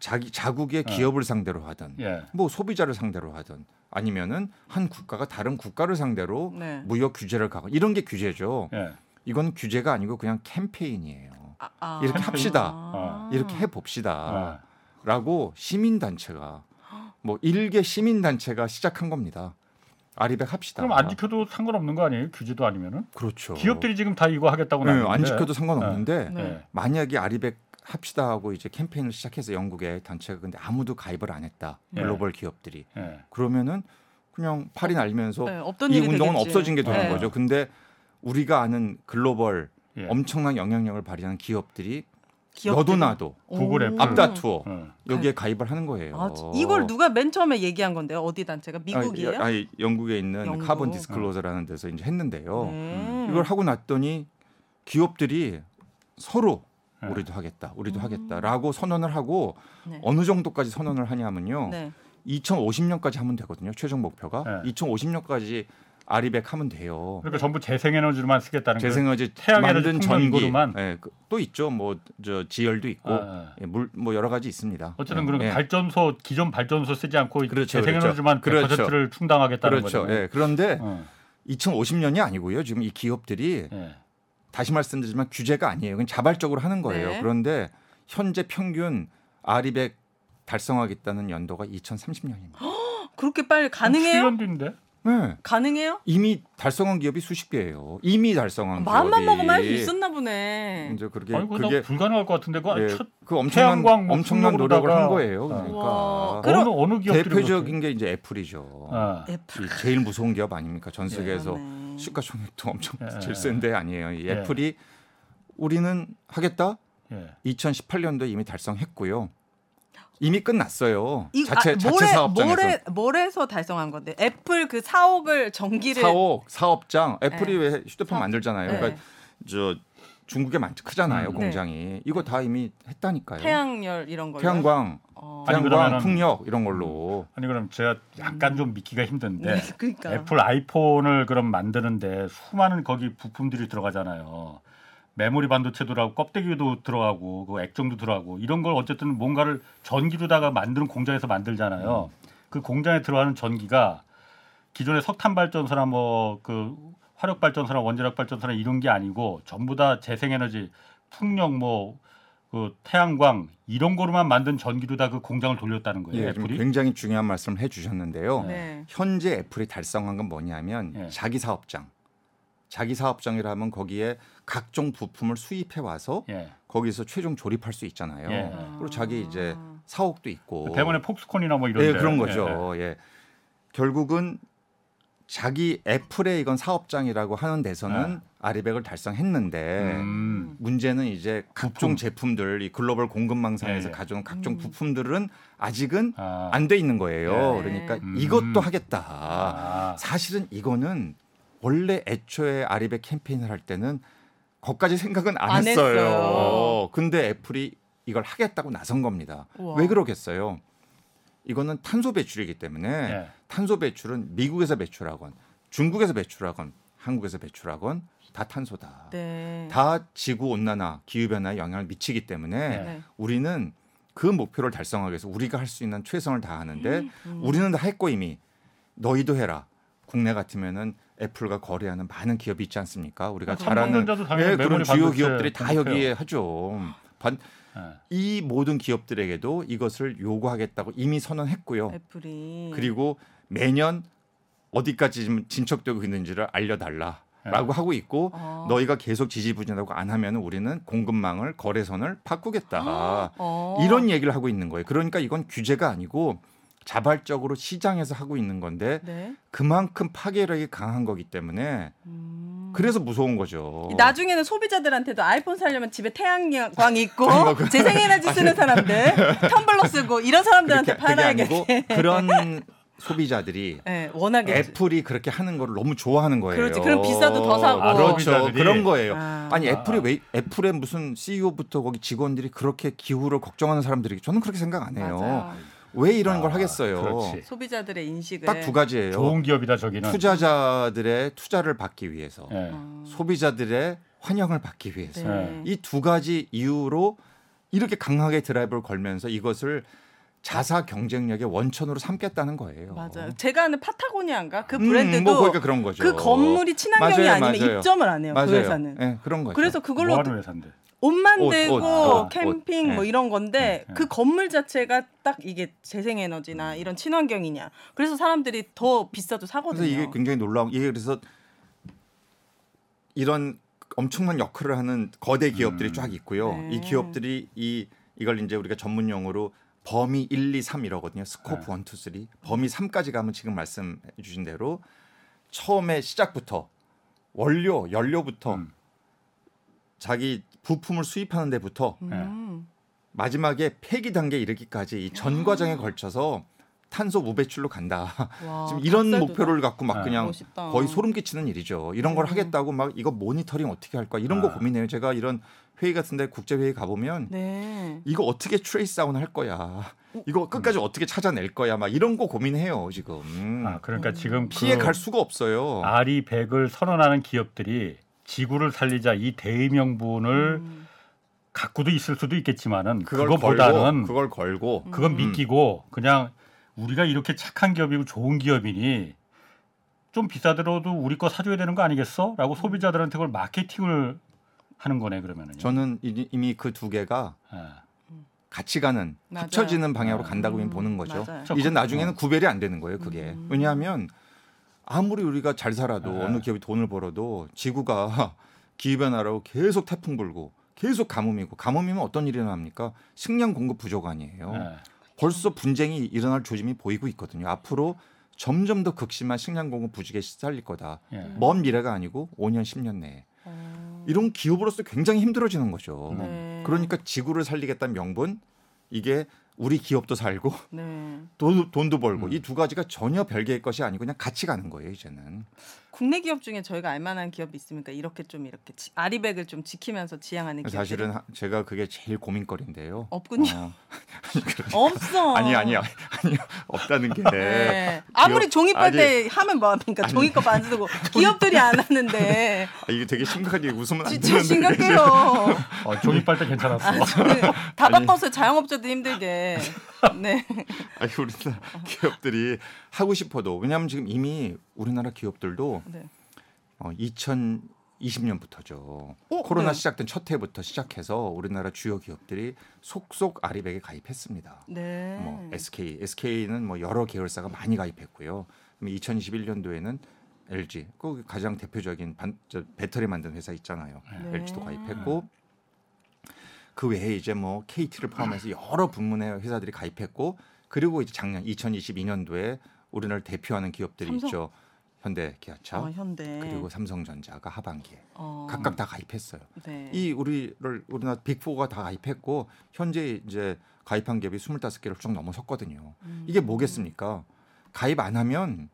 자기 자국의 어. 기업을 상대로 하든 예. 뭐 소비자를 상대로 하든 아니면은 한 국가가 다른 국가를 상대로 네. 무역 규제를 가고 이런 게 규제죠. 예. 이건 규제가 아니고 그냥 캠페인이에요. 아, 아. 이렇게 합시다. 아. 이렇게 해 어. 봅시다 라고 시민 단체가 뭐 일개 시민 단체가 시작한 겁니다. 아리백 합시다. 그럼 안 지켜도 상관없는 거 아니에요? 규제도 아니면은 그렇죠. 기업들이 지금 다 이거 하겠다고 네, 안 지켜도 상관없는데 네. 예. 만약에 아리백 합시다 하고 이제 캠페인을 시작해서 영국의 단체가 근데 아무도 가입을 안 했다. 예. 글로벌 기업들이. 예. 그러면은 그냥 팔이 날면서 네, 없던 이 운동은 되겠지. 없어진 게 되는 네. 거죠. 근데 우리가 아는 글로벌 예. 엄청난 영향력을 발휘하는 기업들이 기업들이- 너도 나도 구글, 오. 애플. 앞다투어 어. 여기에 가입을 하는 거예요. 아, 이걸 누가 맨 처음에 얘기한 건데요? 어디 단체가 미국이에요? 아니, 아니, 영국에 있는 영국. Carbon Disclosure라는 데서 이제 했는데요. 음. 이걸 하고 났더니 기업들이 서로 네. 우리도 하겠다, 우리도 하겠다라고 선언을 하고 네. 어느 정도까지 선언을 하냐면요. 네. 2050년까지 하면 되거든요. 최종 목표가 네. 2050년까지 아리백 하면 돼요. 그러니까 전부 재생에너지로만 쓰겠다는 거예요. 재생에너지 태양에너지 만든 풍선 전기, 이거로만? 예, 그- 또 있죠. 뭐 저 지열도 있고 아, 예, 물 뭐 여러 가지 있습니다. 어쨌든 예, 그런 예. 발전소 기존 발전소 쓰지 않고 그렇죠, 재생에너지만 그렇죠. 100%를 충당하겠다는 그렇죠. 거죠. 예, 그런데 어, 2050년이 아니고요. 지금 이 기업들이 예. 다시 말씀드리지만 규제가 아니에요. 그건 자발적으로 하는 거예요. 네. 그런데 현재 평균 아리백 달성하겠다는 연도가 2030년입니다. 그렇게 빨리 가능해요? 7년 뒤인데. 네. 가능해요? 이미 달성한 기업이 수십 개예요. 이미 달성한 마음만 기업이 먹으면 할 수 있었나 보네. 이제 그렇게 아니, 그게 불가능할 것 같은데 예, 첫그 엄청난 태양광 뭐 엄청난 노력을 한 거예요. 어. 그러니까 와, 어느 그럼- 어느 기업들이 대표적인 게 이제 애플이죠. 아, 애플. 이 제일 무서운 기업 아닙니까? 전 세계에서 그러네. 시가총액도 엄청 예. 제일 센데 아니에요. 이 예. 애플이 우리는 하겠다. 예. 2018년도에 이미 달성했고요. 이미 끝났어요. 이- 자체 아, 자체 뭐래- 사업장에서 뭐래서 달성한 건데? 애플 그 4억을 전기를 사업 사업장 애플이 네. 왜 휴대폰 사업- 만들잖아요. 네. 그러니까 저 중국에 많 크잖아요 음. 공장이 이거 다 이미 했다니까요. 태양열 이런 걸로. 태양광, 어. 태양광, 풍력 이런 걸로 아니 그럼 제가 약간 좀 믿기가 힘든데 네, 그러니까. 애플 아이폰을 그럼 만드는데 수많은 거기 부품들이 들어가잖아요. 메모리 반도체도 들어가고 껍데기도 들어가고 그 액정도 들어가고 이런 걸 어쨌든 뭔가를 전기로다가 만드는 공장에서 만들잖아요. 그 공장에 들어가는 전기가 기존의 석탄 발전소나 뭐 그 화력 발전소나 원자력 발전소나 이런 게 아니고 전부 다 재생에너지 풍력 뭐 그 태양광 이런 거로만 만든 전기로 다 그 공장을 돌렸다는 거예요. 예, 애플이. 굉장히 중요한 말씀을 해주셨는데요. 네. 현재 애플이 달성한 건 뭐냐면 예. 자기 사업장. 자기 사업장이라면 거기에 각종 부품을 수입해 와서 예. 거기서 최종 조립할 수 있잖아요. 예. 그리고 자기 이제 사옥도 있고. 그 대만의 폭스콘이나 뭐 이런 예, 데. 그런 예, 거죠. 예. 결국은 자기 애플의 이건 사업장이라고 하는 데서는 아리백을 달성했는데 예. 음. 문제는 이제 각종 부품. 제품들 이 글로벌 공급망상에서 예, 예. 가져온 각종 음. 부품들은 아직은 아. 안돼 있는 거예요. 네. 그러니까 음. 이것도 하겠다. 아. 사실은 이거는 원래 애초에 아리백 캠페인을 할 때는 거기까지 생각은 안, 안 했어요. 했어요. 근데 애플이 이걸 하겠다고 나선 겁니다. 우와. 왜 그러겠어요? 이거는 탄소 배출이기 때문에 예. 탄소 배출은 미국에서 배출하건 중국에서 배출하건 한국에서 배출하건 다 탄소다. 네. 다 지구 온난화, 기후 변화에 영향을 미치기 때문에 네. 네. 우리는 그 목표를 달성하기 위해서 우리가 할 수 있는 최선을 다하는데 음. 우리는 다 했고 이미 너희도 해라. 국내 같으면 애플과 거래하는 많은 기업이 있지 않습니까? 우리가 아, 잘 아는 삼성전자도 당연히 예, 그런 주요 기업들이 다. 여기에 하죠. 반- 예. 이 모든 기업들에게도 이것을 요구하겠다고 이미 선언했고요. 애플이 그리고 매년 어디까지 지금 진척되고 있는지를 알려달라 라고 하고 있고 어. 너희가 계속 지지부진하고 안 하면 우리는 공급망을 거래선을 바꾸겠다. 어. 이런 얘기를 하고 있는 거예요. 그러니까 이건 규제가 아니고 자발적으로 시장에서 하고 있는 건데 네. 그만큼 파괴력이 강한 거기 때문에 음. 그래서 무서운 거죠. 나중에는 소비자들한테도 아이폰 사려면 집에 태양광 있고 뭐 그- 재생에너지 쓰는 사람들 텀블러 쓰고 이런 사람들한테 팔아야겠네. 그런 소비자들이 네, 워낙에 애플이 그렇게 하는 걸 너무 좋아하는 거예요. 그렇지. 그럼 비싸도 더 사고. 아, 그렇죠. 소비자들이. 그런 거예요. 아. 아니 아. 애플이 왜 애플의 무슨 CEO부터 거기 직원들이 그렇게 기후를 걱정하는 사람들이 저는 그렇게 생각 안 해요. 맞아요. 왜 이런 아, 걸 하겠어요? 그렇지. 소비자들의 인식을 딱 두 가지예요. 좋은 기업이다 저기는. 투자자들의 투자를 받기 위해서, 예. 어. 소비자들의 환영을 받기 위해서 네. 이두 가지 이유로 이렇게 강하게 드라이브를 걸면서 이것을 자사 경쟁력의 원천으로 삼겠다는 거예요. 맞아요. 제가 아는 파타고니아인가 그 음, 브랜드도 뭐 그러니까 그런 거죠. 그 건물이 친환경이 맞아요, 아니면 맞아요. 입점을 안 해요. 맞아요. 그 회사는. 예, 그런 거죠. 그래서 그걸로 뭐 하는 회사인데. 옷 옷, 만들고 옷, 옷, 캠핑 옷. 뭐 네. 이런 건데 네, 그 네. 건물 자체가 딱 이게 재생에너지나 이런 친환경이냐. 그래서 사람들이 더 비싸도 사거든요. 그래서 이게 굉장히 놀라운 이게 그래서 이런 엄청난 역할을 하는 거대 기업들이 음. 쫙 있고요. 네. 이 기업들이 이 이걸 이제 우리가 전문 용어로 범위 1, 2, 3 이러거든요. 스코프 네. 1, 2, 3. 범위 3까지 가면 지금 말씀해 주신 대로 처음에 시작부터 원료, 연료부터 음. 자기 부품을 수입하는 데부터 음. 마지막에 폐기 단계에 이르기까지 이 전 과정에 걸쳐서 탄소 무배출로 간다. 와, 지금 이런 닭살 돋아. 목표를 갖고 막 네. 그냥 멋있다. 거의 소름 끼치는 일이죠. 이런 걸 음. 하겠다고 막 이거 모니터링 어떻게 할 거야 이런 거 아. 고민해요. 제가 이런 회의 같은데 국제 회의 가보면 네. 이거 어떻게 trace down 할 거야. 이거 끝까지 어떻게 찾아낼 거야. 막 이런 거 고민해요 지금. 음. 아 그러니까 지금 피해 그갈 수가 없어요. RE백을 선언하는 기업들이 지구를 살리자 이 대의명분을 음. 갖고도 있을 수도 있겠지만은 그걸 그거보다는 걸고, 그걸 걸고 그건 음. 믿기고 그냥 우리가 이렇게 착한 기업이고 좋은 기업이니 좀 비싸더라도 우리 거 사줘야 되는 거 아니겠어? 라고 소비자들한테 그걸 마케팅을 하는 거네 그러면은요. 저는 이- 이미 그 두 개가 예. 같이 가는 맞아요. 합쳐지는 방향으로 음, 간다고 보는 거죠. 맞아요. 이제 그- 나중에는 구별이 안 되는 거예요. 그게 음. 왜냐하면 아무리 우리가 잘 살아도 네. 어느 기업이 돈을 벌어도 지구가 기후 변화로 계속 태풍 불고 계속 가뭄이고 가뭄이면 어떤 일이 일어납니까? 식량 공급 부족 아니에요. 예. 벌써 분쟁이 일어날 조짐이 보이고 있거든요. 앞으로 점점 더 극심한 식량 공급 부족에 시달릴 거다. 예. 먼 미래가 아니고 5년 10년 내에 어. 이런 기업으로서 굉장히 힘들어지는 거죠. 네. 그러니까 지구를 살리겠다는 명분 이게 우리 기업도 살고 네. 돈, 돈도 벌고 음. 이두 가지가 전혀 별개의 것이 아니고 그냥 같이 가는 거예요 이제는. 국내 기업 중에 저희가 알만한 기업이 있습니까? 이렇게 좀 이렇게 지- 아리백을 좀 지키면서 지향하는 기업. 사실은 하- 제가 그게 제일 고민거리인데요. 없군요. 어, 없어. 아니 아니야. 아니요 없다는 게 네. 아무리 종이 빨대 하면 뭐합니까? 종이컵 안 쓰고 기업들이 안 하는데 아, 이게 되게 심각하게 웃으면 안 진짜 되는데 심각해요. 어, 종이빨 때 괜찮았어. 다 바꿨어요. 자영업자들 힘들게. 네. 아니 우리나라 기업들이 하고 싶어도 왜냐하면 지금 이미 우리나라 기업들도 네. 어, 2020년부터죠. 어, 코로나 네. 시작된 첫 해부터 시작해서 우리나라 주요 기업들이 속속 아리백에 가입했습니다. 네. 뭐 SK, SK는 뭐 여러 계열사가 많이 가입했고요. 2021년도에는 LG, 그 가장 대표적인 반, 저 배터리 만드는 회사 있잖아요. 네. LG도 가입했고 그 외에 이제 뭐 KT를 포함해서 여러 분문의 회사들이 가입했고 그리고 이제 작년 2022년도에 우리나라를 대표하는 기업들이 삼성? 있죠. 현대, 기아차, 어, 현대. 그리고 삼성전자가 하반기에 어. 각각 다 가입했어요. 네. 이 우리를 우리나라 빅4가 다 가입했고 현재 이제 가입한 기업이 25개를 쭉 넘어섰거든요. 음. 이게 뭐겠습니까? 가입 안 하면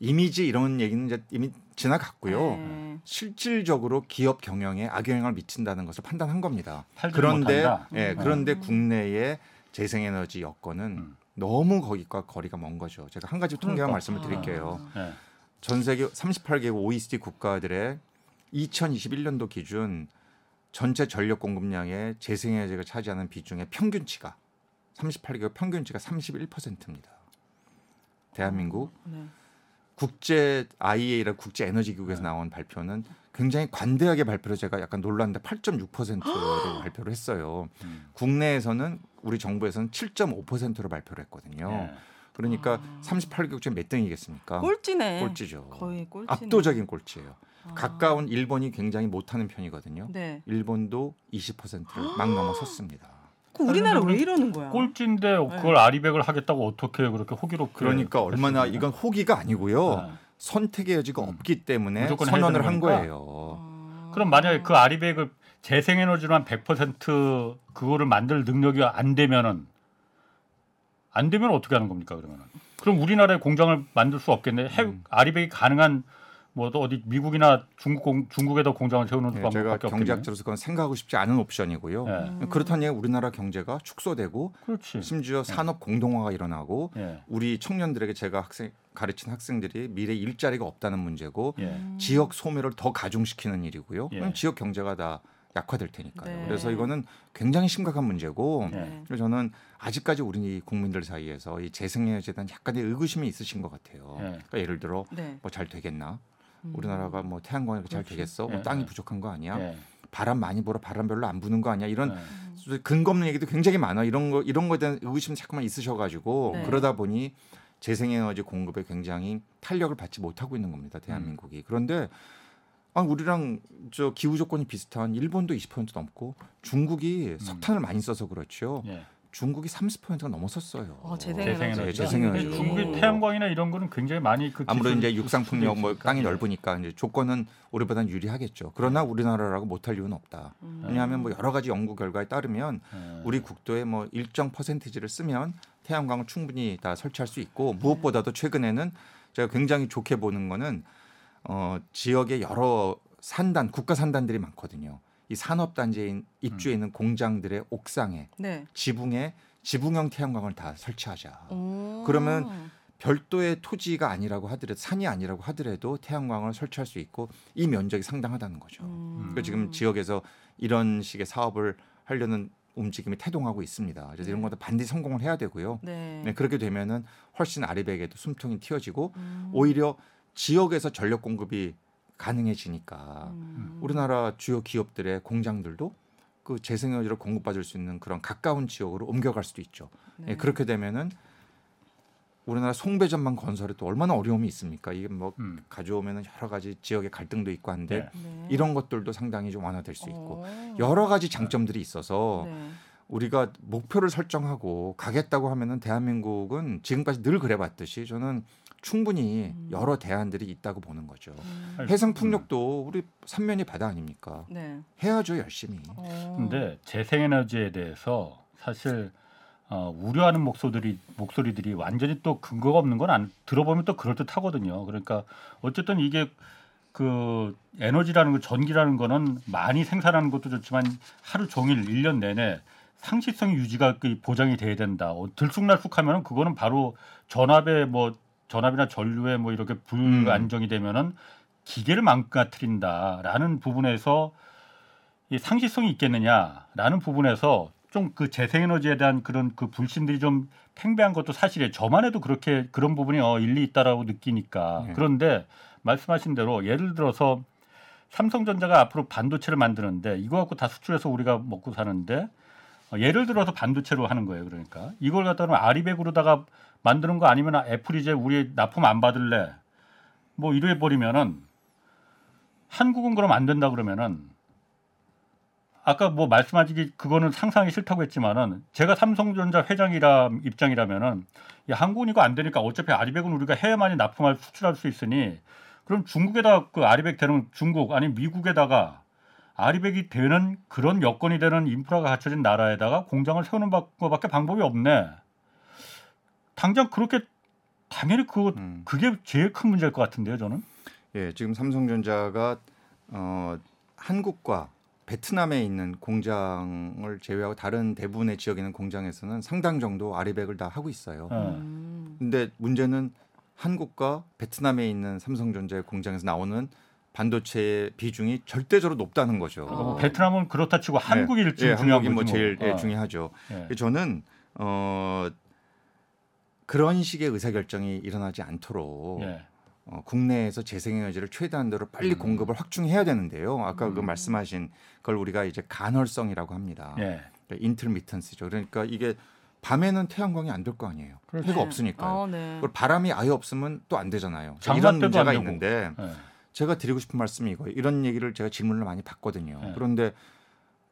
이미지 이런 얘기는 이제 이미 지나갔고요. 네. 실질적으로 기업 경영에 악영향을 미친다는 것을 판단한 겁니다. 그런데? 예, 음. 그런데 국내의 재생에너지 여건은 음. 너무 거기과 거리가 먼 거죠. 제가 한 가지 통계만 그러니까. 말씀을 드릴게요. 네. 전 세계 38개국 OECD 국가들의 2021년도 기준 전체 전력 공급량의 재생에너지가 차지하는 비중의 평균치가 38개국 평균치가 31%입니다. 대한민국 네. 국제 IEA라 국제 에너지 기구에서 나온 발표는 굉장히 관대하게 발표를 제가 약간 놀랐는데 8.6%로 발표를 했어요. 음. 국내에서는 우리 정부에서는 7.5%로 발표를 했거든요. 네. 그러니까 아. 38개국 중에 몇 등이겠습니까? 꼴찌네. 꼴찌죠. 거의 꼴찌네. 압도적인 꼴찌예요. 아. 가까운 일본이 굉장히 못하는 편이거든요. 네. 일본도 20%를 막 넘어섰습니다. 그 우리나라 왜 이러는 거야? 꼴찌인데 그걸 아리백을 하겠다고 어떻게 그렇게 호기롭게 그러니까 얼마나 이건 호기가 아니고요. 네. 선택의 여지가 음. 없기 때문에 무조건 선언을 한 거예요. 아. 그럼 만약에 그 아리백을 재생에너지로 한100% 그거를 만들 능력이 안 되면은 안 되면 어떻게 하는 겁니까 그러면은? 그럼 우리나라에 공장을 만들 수 없겠네. 해, 음. 아리백이 가능한 뭐 또 어디 미국이나 중국 공, 중국에다 공장을 세우는 네, 방법밖에. 경제학자로서 그건 생각하고 싶지 않은 옵션이고요. 예. 음. 그렇다는 얘기 우리나라 경제가 축소되고 그렇지. 심지어 산업 공동화가 일어나고 예. 우리 청년들에게 제가 학생 가르친 학생들이 미래 일자리가 없다는 문제고 예. 음. 지역 소멸을 더 가중시키는 일이고요. 예. 그럼 지역 경제가 다 약화될 테니까요. 네. 그래서 이거는 굉장히 심각한 문제고 네. 그래서 저는 아직까지 우리 국민들 사이에서 이 재생에너지에 대한 약간의 의구심이 있으신 것 같아요. 예. 그러니까 예를 들어 네. 뭐잘 되겠나? 음. 우리나라가 뭐 태양광이 잘. 되겠어? 뭐 예, 땅이 예. 부족한 거 아니야? 예. 바람 많이 불어 바람 별로 안 부는 거 아니야? 이런 예. 근거 없는 얘기도 굉장히 많아. 이런 거 이런 거에 대한 의구심 자꾸만 있으셔가지고 네. 그러다 보니 재생에너지 공급에 굉장히 탄력을 받지 못하고 있는 겁니다. 대한민국이. 그런데 아, 우리랑 저 기후 조건이 비슷한 일본도 20% 넘고 중국이 석탄을 많이 써서 그렇죠. 예. 중국이 30%가 넘었었어요. 어, 재생에너지. 재생에너지. 중국의 오. 태양광이나 이런 거는 굉장히 많이 그 아무래도 이제 육상 풍력 뭐. 땅이 예. 넓으니까 이제 조건은 우리보다는 유리하겠죠. 그러나 우리나라라고 못할 이유는 없다. 음. 왜냐하면 뭐 여러 가지 연구 결과에 따르면 예. 우리 국도에 뭐 일정 퍼센티지를 쓰면 태양광을 충분히 다 설치할 수 있고 무엇보다도 최근에는 제가 굉장히 좋게 보는 거는 어 지역에 여러 산단 국가 산단들이 많거든요. 이 산업 단지에 입주해 있는 공장들의 옥상에 네. 지붕에 지붕형 태양광을 다 설치하자. 오. 그러면 별도의 토지가 아니라고 하더라도 산이 아니라고 하더라도 태양광을 설치할 수 있고 이 면적이 상당하다는 거죠. 음. 그러니까 지금 지역에서 이런 식의 사업을 하려는 움직임이 태동하고 있습니다. 그래서 이런 네. 것도 반드시 성공을 해야 되고요. 네. 네, 그렇게 되면은 훨씬 아리백에도 숨통이 튀어지고 음. 오히려 지역에서 전력 공급이 가능해지니까 음. 우리나라 주요 기업들의 공장들도 그 재생에너지를 공급받을 수 있는 그런 가까운 지역으로 옮겨갈 수도 있죠. 네. 예, 그렇게 되면은 우리나라 송배전망 건설에 또 얼마나 어려움이 있습니까? 이게 뭐 음. 가져오면은 여러 가지 지역의 갈등도 있고 한데 네. 네. 이런 것들도 상당히 좀 완화될 수 있고 오. 여러 가지 장점들이 있어서 네. 우리가 목표를 설정하고 가겠다고 하면은 대한민국은 지금까지 늘 그래봤듯이 저는 충분히 음. 여러 대안들이 있다고 보는 거죠. 음. 해상 풍력도 우리 삼면이 바다 아닙니까? 네. 해야죠 열심히. 어. 근데 재생에너지에 대해서 사실 어, 우려하는 목소들이 목소리들이 완전히 또 근거가 없는 건 안 들어보면 또 그럴 듯하거든요. 그러니까 어쨌든 이게 그 에너지라는 거 전기라는 거는 많이 생산하는 것도 좋지만 하루 종일 일 년 내내 상시성 유지가 그 보장이 돼야 된다. 어, 들쑥날쑥하면은 그거는 바로 전압에 뭐 전압이나 전류에 뭐 이렇게 불안정이 되면은 기계를 망가뜨린다라는 부분에서 이 상시성이 있겠느냐라는 부분에서 좀 그 재생에너지에 대한 그런 그 불신들이 좀 팽배한 것도 사실이에요. 저만 해도 그렇게 그런 부분이 어 일리 있다라고 느끼니까. 네. 그런데 말씀하신 대로 예를 들어서 삼성전자가 앞으로 반도체를 만드는데 이거 갖고 다 수출해서 우리가 먹고 사는데 어, 예를 들어서 반도체로 하는 거예요. 그러니까 이걸 갖다가 아리백으로다가 만드는 거 아니면 애플이 이제 우리 납품 안 받을래 뭐 이래 버리면은 한국은 그럼 안 된다 그러면은 아까 뭐 말씀하시기 그거는 상상하기 싫다고 했지만은 제가 삼성전자 회장이라 입장이라면은 야, 한국은 이거 안 되니까 어차피 아리백은 우리가 해외만이 납품할 수출할 수 있으니 그럼 중국에다 그 아리백 되는 중국 아니 미국에다가 아리백이 되는 그런 여건이 되는 인프라가 갖춰진 나라에다가 공장을 세우는 바- 거밖에 방법이 없네. 당장 그렇게 당연히 그거 음. 그게 제일 큰 문제일 것 같은데요, 저는. 예, 지금 삼성전자가 어, 한국과 베트남에 있는 공장을 제외하고 다른 대부분의 지역에 있는 공장에서는 상당 정도 아리백을 다 하고 있어요. 어. 음. 근데 문제는 한국과 베트남에 있는 삼성전자의 공장에서 나오는 반도체의 비중이 절대적으로 높다는 거죠. 그러니까 뭐 베트남은 그렇다 치고 한국이 예, 제일 예, 중요한 한국이 뭐 거지 제일 예, 어. 중요하죠. 예. 저는 어, 그런 식의 의사결정이 일어나지 않도록 예. 어, 국내에서 재생에너지를 최대한대로 빨리 음. 공급을 확충해야 되는데요. 아까 그 음. 말씀하신 걸 우리가 이제 간헐성이라고 합니다. 예. 인터미턴스죠. 그러니까 이게 밤에는 태양광이 안 될 거 아니에요. 그렇죠. 해가 네. 없으니까요. 어, 네. 그리고 바람이 아예 없으면 또 안 되잖아요. 이런 문제가. 있는데 예. 제가 드리고 싶은 말씀이 이거예요. 이런 얘기를 제가 질문을 많이 받거든요. 네. 그런데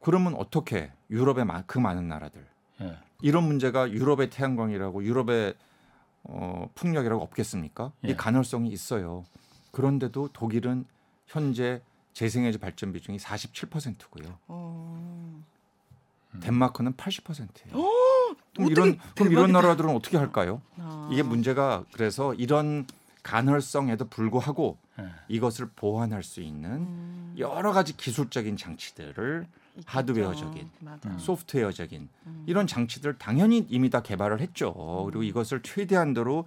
그러면 어떻게 유럽의 마- 그 많은 나라들 예. 이런 문제가 유럽의 태양광이라고 유럽의 어, 풍력이라고 없겠습니까? 예. 이 간헐성이 있어요. 그런데도 독일은 현재 재생에너지 발전 비중이 47%고요. 어. 덴마크는 80%예요. 그럼 어떻게 이런 그럼 이런 대박이다. 나라들은 어떻게 할까요? 아. 이게 문제가 그래서 이런 간헐성에도 불구하고 예. 이것을 보완할 수 있는 음. 여러 가지 기술적인 장치들을 있겠죠. 하드웨어적인, 맞아. 음. 소프트웨어적인 음. 이런 장치들 당연히 이미 다 개발을 했죠. 그리고 이것을 최대한도로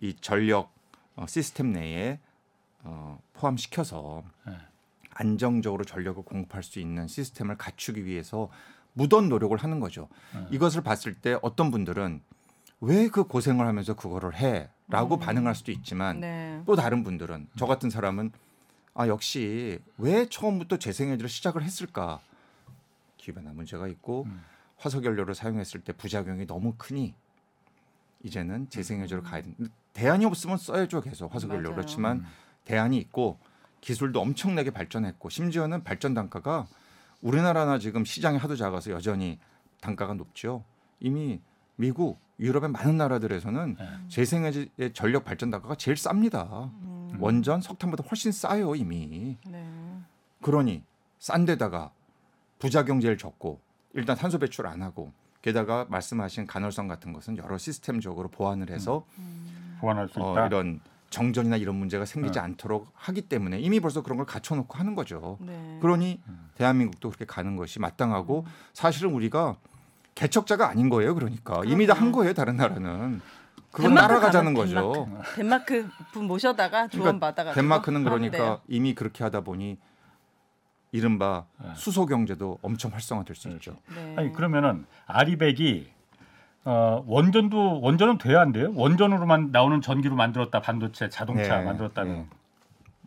이 전력 어, 시스템 내에 어, 포함시켜서 네. 안정적으로 전력을 공급할 수 있는 시스템을 갖추기 위해서 무던 노력을 하는 거죠. 네. 이것을 봤을 때 어떤 분들은 왜 그 고생을 하면서 그거를 해?라고 음. 반응할 수도 있지만 네. 또 다른 분들은 저 같은 사람은 아 역시 왜 처음부터 재생에너지를 시작을 했을까 기후변화 문제가 있고 음. 화석연료를 사용했을 때 부작용이 너무 크니 이제는 재생에너지로 음. 가야 돼. 대안이 없으면 써야죠 계속 화석연료. 그렇지만 음. 대안이 있고 기술도 엄청나게 발전했고 심지어는 발전 단가가 우리나라나 지금 시장이 하도 작아서 여전히 단가가 높죠. 이미 미국, 유럽의 많은 나라들에서는 네. 재생에너지의 전력 발전 단가가 제일 쌉니다. 음. 원전, 석탄보다 훨씬 싸요 이미. 네. 그러니 싼 데다가 부작용 제일 적고 일단 탄소 배출 안 하고 게다가 말씀하신 간헐성 같은 것은 여러 시스템적으로 보완을 해서 음. 보완할 수 어, 있다. 이런 정전이나 이런 문제가 생기지 네. 않도록 하기 때문에 이미 벌써 그런 걸 갖춰놓고 하는 거죠. 네. 그러니 음. 대한민국도 그렇게 가는 것이 마땅하고 사실은 우리가 개척자가 아닌 거예요. 그러니까 이미 다 한. 거예요. 다른 나라는 그걸 덴마크 따라가자는 가면 거죠. 덴마크 분 모셔다가 조언 그러니까 받아가. 덴마크는 그러니까 이미 그렇게 하다 보니 이른바 네. 수소 경제도 엄청 활성화될 수. 있죠. 네. 아니 그러면은 아리백이 어, 원전도 원전은 돼야 안 돼요? 원전으로만 나오는 전기로 만들었다 반도체 자동차 네, 만들었다면 네.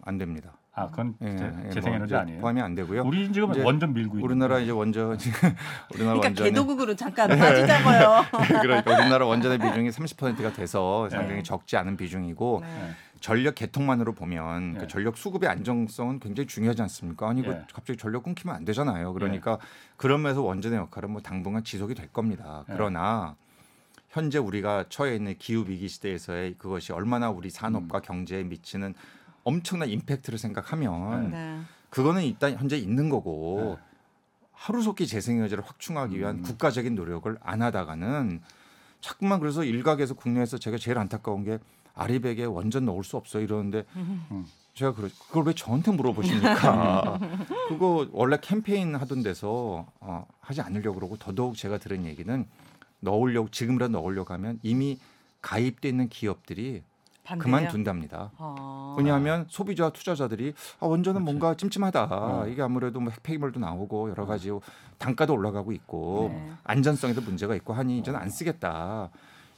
안 됩니다. 아 그건 예, 재- 예, 재생에너지 뭐 아니에요? 포함이 안 되고요. 우리 지금 이제 원전 밀고 우리나라. 이제 원전 우리나라 그러니까 개도국으로 잠깐 빠지자고요. 그러니까 우리나라 원전의 비중이 30%가 돼서 상당히 네. 적지 않은 비중이고 네. 전력 개통만으로 보면 네. 그 전력 수급의 안정성은 굉장히 중요하지 않습니까? 아니 그 네. 갑자기 전력 끊기면 안 되잖아요. 그러니까 그런 면에서 원전의 역할은 뭐 당분간 지속이 될 겁니다. 네. 그러나 현재 우리가 처해 있는 기후 위기 시대에서의 그것이 얼마나 우리 음. 산업과 경제에 미치는 엄청난 임팩트를 생각하면 네. 그거는 일단 현재 있는 거고 네. 하루속히 재생에너지를 확충하기 위한 음. 국가적인 노력을 안 하다가는 자꾸만 그래서 일각에서 국내에서 제가 제일 안타까운 게 아리백에 원전 넣을 수 없어 이러는데 음. 제가 그러, 그걸 왜 저한테 물어보십니까? 그거 원래 캠페인 하던 데서 어, 하지 않으려고 그러고 더더욱 제가 들은 얘기는 넣으려고 지금이라도 넣으려고 하면 이미 가입돼 있는 기업들이 반대예요? 그만둔답니다. 아. 왜냐하면 소비자 투자자들이 아, 원전은 그렇지. 뭔가 찜찜하다. 어. 이게 아무래도 뭐 핵폐기물도 나오고 여러 가지 단가도 올라가고 있고 네. 안전성에도 문제가 있고 하니 이제는 안 쓰겠다.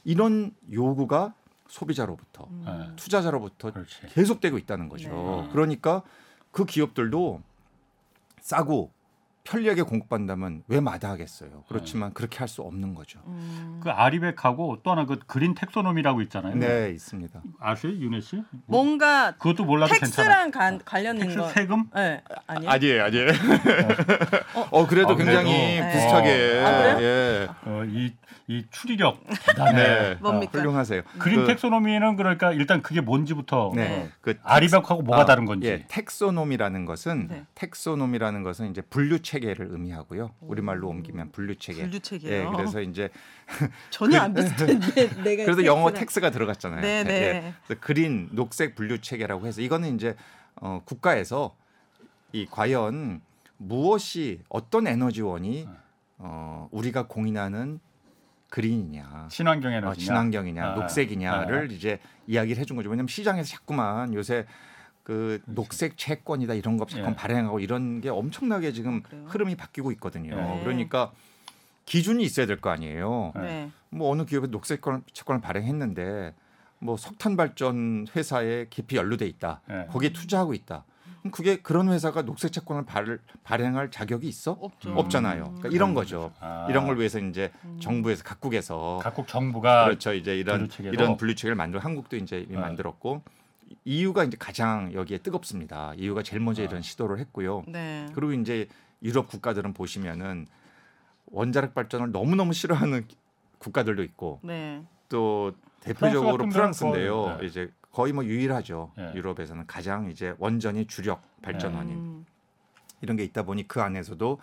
이런 요구가 소비자로부터 음. 네. 투자자로부터 그렇지. 계속되고 있다는 거죠. 네. 그러니까 그 기업들도 싸고 편리하게 공급한다면 왜 마다하겠어요. 그렇지만 그렇게 할 수 없는 거죠. 음. 그 RE백하고 또 하나 그 green taxonomy라고 있잖아요. 네, 있습니다. 아세요, 윤혜 씨? 뭔가 그것도 몰라도 괜찮아. tax랑 관, 관련된 tax 거. 세금? 네, 아니요. 아니에요, 아니에요. 어, 그래도 어, 굉장히 그래도. 비슷하게. 아, 그래요? 예. 어, 이, 이 추리력 대단해. 네, 뭡니까? 훌륭하세요. green 그- taxonomy는 그러니까 일단 그게 뭔지부터 네, 네. 그 RE백하고 뭐가 아, 다른 건지. 예, taxonomy라는 것은 네. taxonomy라는 것은 이제 분류 체계 를 의미하고요. 우리말로 옮기면 분류 체계. 분류 예, 체계요. 그래서 이제 전혀 안 비슷한데 내가 그래서 영어 텍스가 들어갔잖아요. 네, 네. 예, 그래서 그린 녹색 분류 체계라고 해서 이거는 이제 어, 국가에서 이 과연 무엇이 어떤 에너지원이 어, 우리가 공인하는 그린이냐, 친환경 어, 에너지. 친환경이냐, 아, 녹색이냐를 이제 이야기를 해준 거죠. 왜냐하면 시장에서 자꾸만 요새 그 녹색 채권이다 이런 거 자꾸 예. 발행하고 이런 게 엄청나게 지금 아, 그래요? 흐름이 바뀌고 있거든요. 네. 그러니까 기준이 있어야 될 거 아니에요. 네. 뭐 어느 기업이 녹색 채권- 채권을 발행했는데 뭐 석탄 발전 회사에 깊이 연루돼 있다. 예. 거기에 투자하고 있다. 그럼 그게 그런 회사가 녹색 채권을 발, 발행할 자격이 있어? 없죠. 없잖아요. 그러니까 이런 거죠. 아. 이런 걸 위해서 이제 정부에서 각국에서 각국 정부가 그렇죠. 이제 이런 분류체계로? 이런 분류체계를 만들어 한국도 이제 이미 네. 만들었고 EU가 이제 가장 여기에 뜨겁습니다. EU가 제일 먼저 아. 이런 시도를 했고요. 네. 그리고 이제 유럽 국가들은 보시면은 원자력 발전을 너무 너무 싫어하는 국가들도 있고 네. 또 프랑스 대표적으로 같은 프랑스인데요. 네. 이제 거의 뭐 유일하죠. 네. 유럽에서는 가장 이제 원전이 주력 발전원인 음. 이런 게 있다 보니 그 안에서도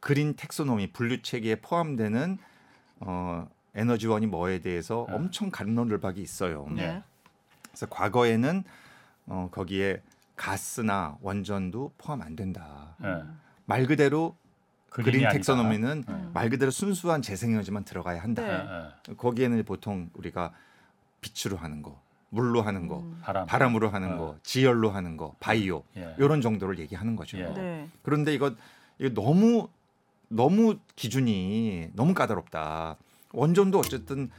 그린 텍소노미 분류 체계에 포함되는 어, 에너지원이 뭐에 대해서 네. 엄청 간론을 박이 있어요. 네. 그래서 과거에는 어, 거기에 가스나 원전도 포함 안 된다. 예. 말 그대로 그린 아니다. 텍소노미는 네. 말 그대로 순수한 재생에너지만 들어가야 한다. 네. 예, 예. 거기에는 보통 우리가 빛으로 하는 거, 물로 하는 거, 음. 바람. 바람으로 하는 어. 거, 지열로 하는 거, 바이오 예. 이런 정도를 얘기하는 거죠. 예. 네. 그런데 이거 이거 너무 너무 기준이 너무 까다롭다. 원전도 어쨌든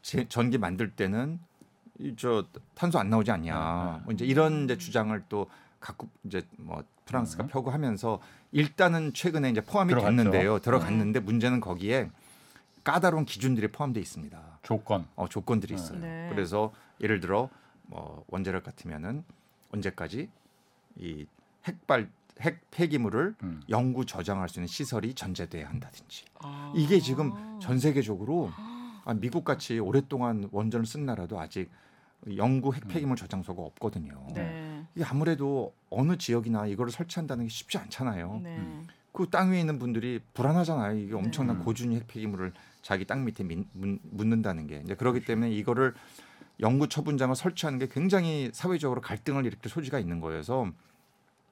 제, 전기 만들 때는 이 저 탄소 안 나오지 않냐. 네, 네. 뭐 이제 이런 이제 주장을 또 각국 이제 뭐 프랑스가 음. 펴고 하면서 일단은 최근에 이제 포함이 들어갔죠. 됐는데요. 들어갔는데 문제는 거기에 까다로운 기준들이 포함되어 있습니다. 조건. 어, 조건들이 있어요. 네. 그래서 예를 들어 뭐 원자력 같으면은 언제까지 이 핵발 핵 폐기물을 음. 영구 저장할 수 있는 시설이 전제돼야 한다든지 아. 이게 지금 전 세계적으로 아, 미국 같이 오랫동안 원전을 쓴 나라도 아직 영구 핵 폐기물 저장소가 없거든요. 네. 이게 아무래도 어느 지역이나 이거를 설치한다는 게 쉽지 않잖아요. 네. 그 땅 위에 있는 분들이 불안하잖아요. 이게 엄청난 네. 고준위 핵 폐기물을 자기 땅 밑에 민, 문, 묻는다는 게 이제 그렇기 때문에 이거를 영구 처분장을 설치하는 게 굉장히 사회적으로 갈등을 일으킬 소지가 있는 거여서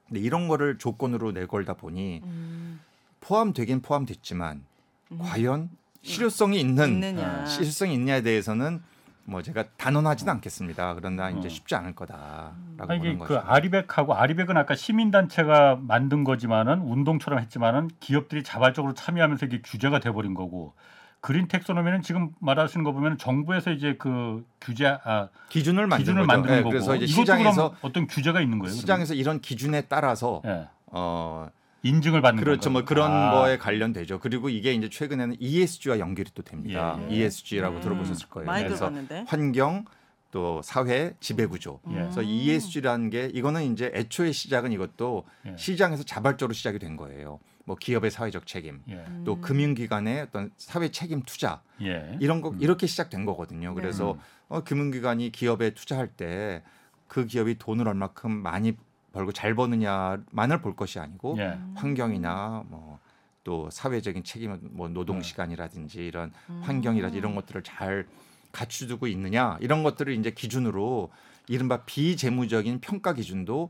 근데 이런 거를 조건으로 내걸다 보니 음. 포함되긴 포함됐지만 음. 과연 실효성이 있는 있느냐. 실효성이 있냐에 대해서는 뭐 제가 단언하지는 않겠습니다. 그러나 이제 음. 쉽지 않을 거다라고 아니, 이게 보는 그 거죠. 아리백하고 아리백은 아까 시민단체가 만든 거지만은 운동처럼 했지만은 기업들이 자발적으로 참여하면서 이게 규제가 돼버린 거고 그린 텍소노미는 지금 말하시는 거 보면 정부에서 이제 그 규제 아, 기준을 만든 기준을 거죠. 만드는 예, 거고 그래서 이제 시장에서 어떤 규제가 있는 거예요? 시장에서 이런 기준에 따라서 그러면? 예. 어 인증을 받는 그렇죠. 건가요? 뭐 그런 아, 거에 관련되죠. 그리고 이게 이제 최근에는 ESG와 연결이 또 됩니다. 예, 예. ESG라고 음, 들어보셨을 거예요. 많이 그래서 들어봤는데. 환경 또 사회 지배 구조. 예. 그래서 ESG라는 게 이거는 이제 애초에 시작은 이것도 예. 시장에서 자발적으로 시작이 된 거예요. 뭐 기업의 사회적 책임, 예. 또 금융기관의 어떤 사회 책임 투자 예. 이런 거 음. 이렇게 시작된 거거든요. 그래서 어, 금융기관이 기업에 투자할 때 그 기업이 돈을 얼마큼 많이 벌고 잘 버느냐만을 볼 것이 아니고 예. 환경이나 뭐 또 사회적인 책임, 뭐 노동 네. 시간이라든지 이런 음. 환경이라든지 이런 것들을 잘 갖추고 있느냐 이런 것들을 이제 기준으로 이른바 비재무적인 평가 기준도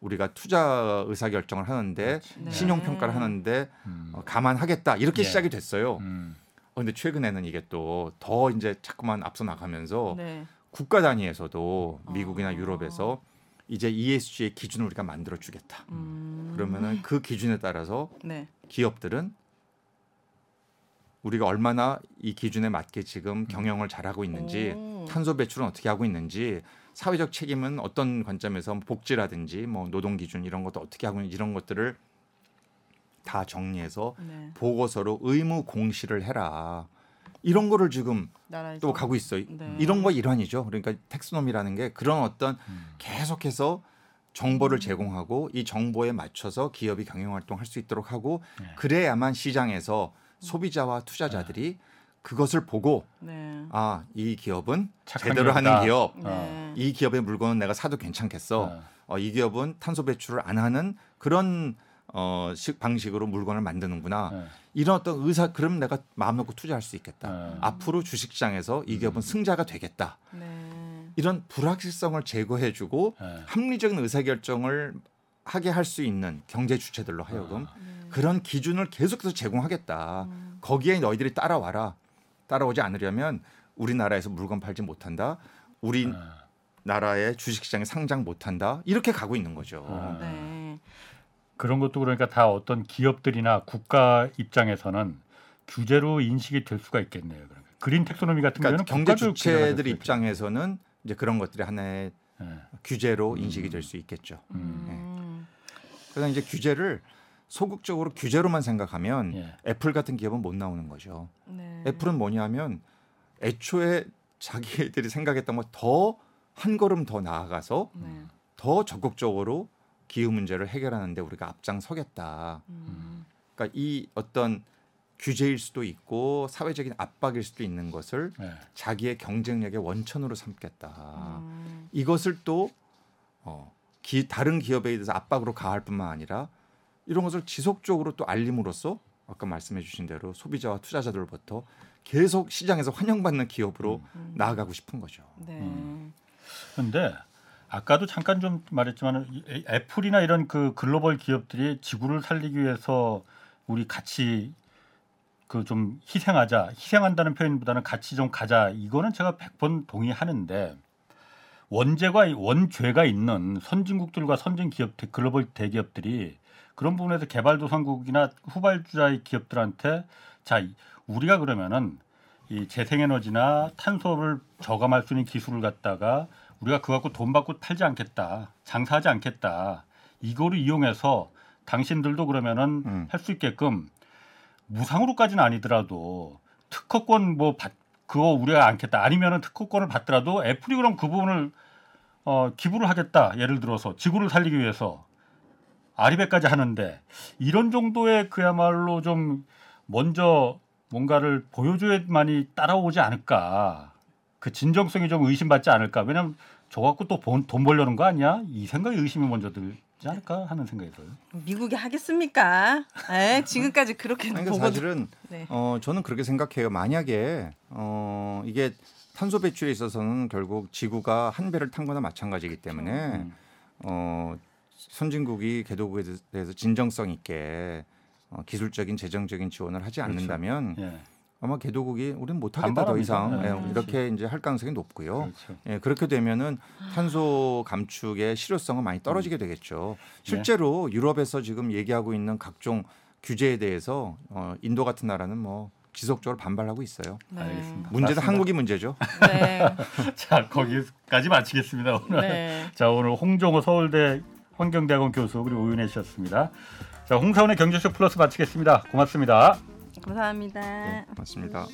우리가 투자 의사 결정을 하는데 네. 신용 평가를 하는데 음. 어, 감안하겠다 이렇게 예. 시작이 됐어요. 음. 어, 근데 최근에는 이게 또 더 이제 자꾸만 앞서 나가면서 네. 국가 단위에서도 미국이나 어. 유럽에서 이제 ESG의 기준을 우리가 만들어 주겠다. 음. 그러면은 그 기준에 따라서 네. 기업들은 우리가 얼마나 이 기준에 맞게 지금 경영을 잘하고 있는지 오. 탄소 배출은 어떻게 하고 있는지 사회적 책임은 어떤 관점에서 복지라든지 뭐 노동 기준 이런 것도 어떻게 하고 있는지 이런 것들을 다 정리해서 네. 보고서로 의무 공시를 해라. 이런 거를 지금 나라에서 또 가고 있어요. 네. 이런 거 일환이죠. 그러니까 텍스노미라는 게 그런 어떤 음. 계속해서 정보를 제공하고 이 정보에 맞춰서 기업이 경영 활동할 수 있도록 하고 네. 그래야만 시장에서 소비자와 투자자들이 그것을 보고 네. 아이 기업은 제대로 기업이다. 하는 기업 네. 이 기업의 물건은 내가 사도 괜찮겠어 어. 어, 이 기업은 탄소 배출을 안 하는 그런 어, 식 방식으로 물건을 만드는구나 네. 이런 어떤 의사 그럼 내가 마음 놓고 투자할 수 있겠다 네. 앞으로 주식시장에서 이 기업은 승자가 되겠다 네. 이런 불확실성을 제거해주고 네. 합리적인 의사결정을 하게 할 수 있는 경제 주체들로 하여금 네. 그런 기준을 계속해서 제공하겠다. 음. 거기에 너희들이 따라와라. 따라오지 않으려면 우리나라에서 물건 팔지 못한다. 우리 네. 나라의 주식시장에 상장 못한다. 이렇게 가고 있는 거죠. 아. 네. 그런 것도 그러니까 다 어떤 기업들이나 국가 입장에서는 규제로 인식이 될 수가 있겠네요. 그러니까. 그린 텍소노미 같은 그러니까 경우는 경제 주체들 입장에서는 이제 그런 것들이 하나의. 네. 규제로 음. 인식이 될 수 있겠죠. 음. 그래서 이제 규제를 소극적으로 규제로만 생각하면 예. 애플 같은 기업은 못 나오는 거죠. 네. 애플은 뭐냐면 애초에 자기들이 생각했던 것더한 걸음 더 나아가서 네. 더 적극적으로 기후 문제를 해결하는데 우리가 앞장서겠다. 음. 그러니까 이 어떤 규제일 수도 있고 사회적인 압박일 수도 있는 것을 네. 자기의 경쟁력의 원천으로 삼겠다. 음. 이것을 또 어, 기, 다른 기업에 대해서 압박으로 가할 뿐만 아니라 이런 것을 지속적으로 또 알림으로써 아까 말씀해 주신 대로 소비자와 투자자들부터 계속 시장에서 환영받는 기업으로 음. 나아가고 싶은 거죠. 네. 음. 아까도 잠깐 좀 말했지만 이 애플이나 이런 그 글로벌 기업들이 지구를 살리기 위해서 우리 같이 그 좀 희생하자 희생한다는 표현보다는 같이 좀 가자. 이거는 제가 100번 동의하는데 원죄가 원죄가 있는 선진국들과 선진 기업 글로벌 대기업들이 그런 부분에서 개발도상국이나 후발주자의 기업들한테 자 우리가 그러면은 이 재생에너지나 탄소를 저감할 수 있는 기술을 갖다가 우리가 그거 갖고 돈 받고 팔지 않겠다 장사하지 않겠다 이거를 이용해서 당신들도 그러면은 음. 할수 있게끔 무상으로까지는 아니더라도 특허권 뭐 받, 그거 우리가 않겠다 아니면은 특허권을 받더라도 애플이 그럼 그 부분을 어, 기부를 하겠다 예를 들어서 지구를 살리기 위해서 아리백까지 하는데 이런 정도의 그야말로 좀 먼저 뭔가를 보여줘야만이 따라오지 않을까 그 진정성이 좀 의심받지 않을까 왜냐면 저 갖고 또 돈 벌려는 거 아니야 이 생각이 의심이 먼저 들지 않을까 하는 생각이 들어요. 미국이 하겠습니까? 에, 지금까지 그렇게 그러니까 보고 사실은 네. 어, 저는 그렇게 생각해요. 만약에 어, 이게 탄소 배출에 있어서는 결국 지구가 한 배를 탄 거나 마찬가지이기 때문에 음. 어, 선진국이 개도국에 대해서 진정성 있게 어, 기술적인 재정적인 지원을 하지 그렇죠. 않는다면 예, 아마 개도국이 우리는 못하겠다 더. 이상 네, 예, 그렇지. 이렇게 이제 할 가능성이 높고요. 그렇죠. 예, 그렇게 되면은 탄소 감축의 실효성은 많이 떨어지게 음. 되겠죠. 네. 실제로 유럽에서 지금 얘기하고 있는 각종 규제에 대해서 어, 인도 같은 나라는 뭐 지속적으로 반발하고 있어요. 네. 알겠습니다. 문제는 맞습니다. 한국이 문제죠. 네. 자 거기까지 마치겠습니다 오늘. 네. 자 오늘 홍종호 서울대 환경대학원 교수 그리고 오윤혜 씨였습니다. 자 홍사원의 경제쇼 플러스 마치겠습니다. 고맙습니다. 감사합니다. 네, 맞습니다.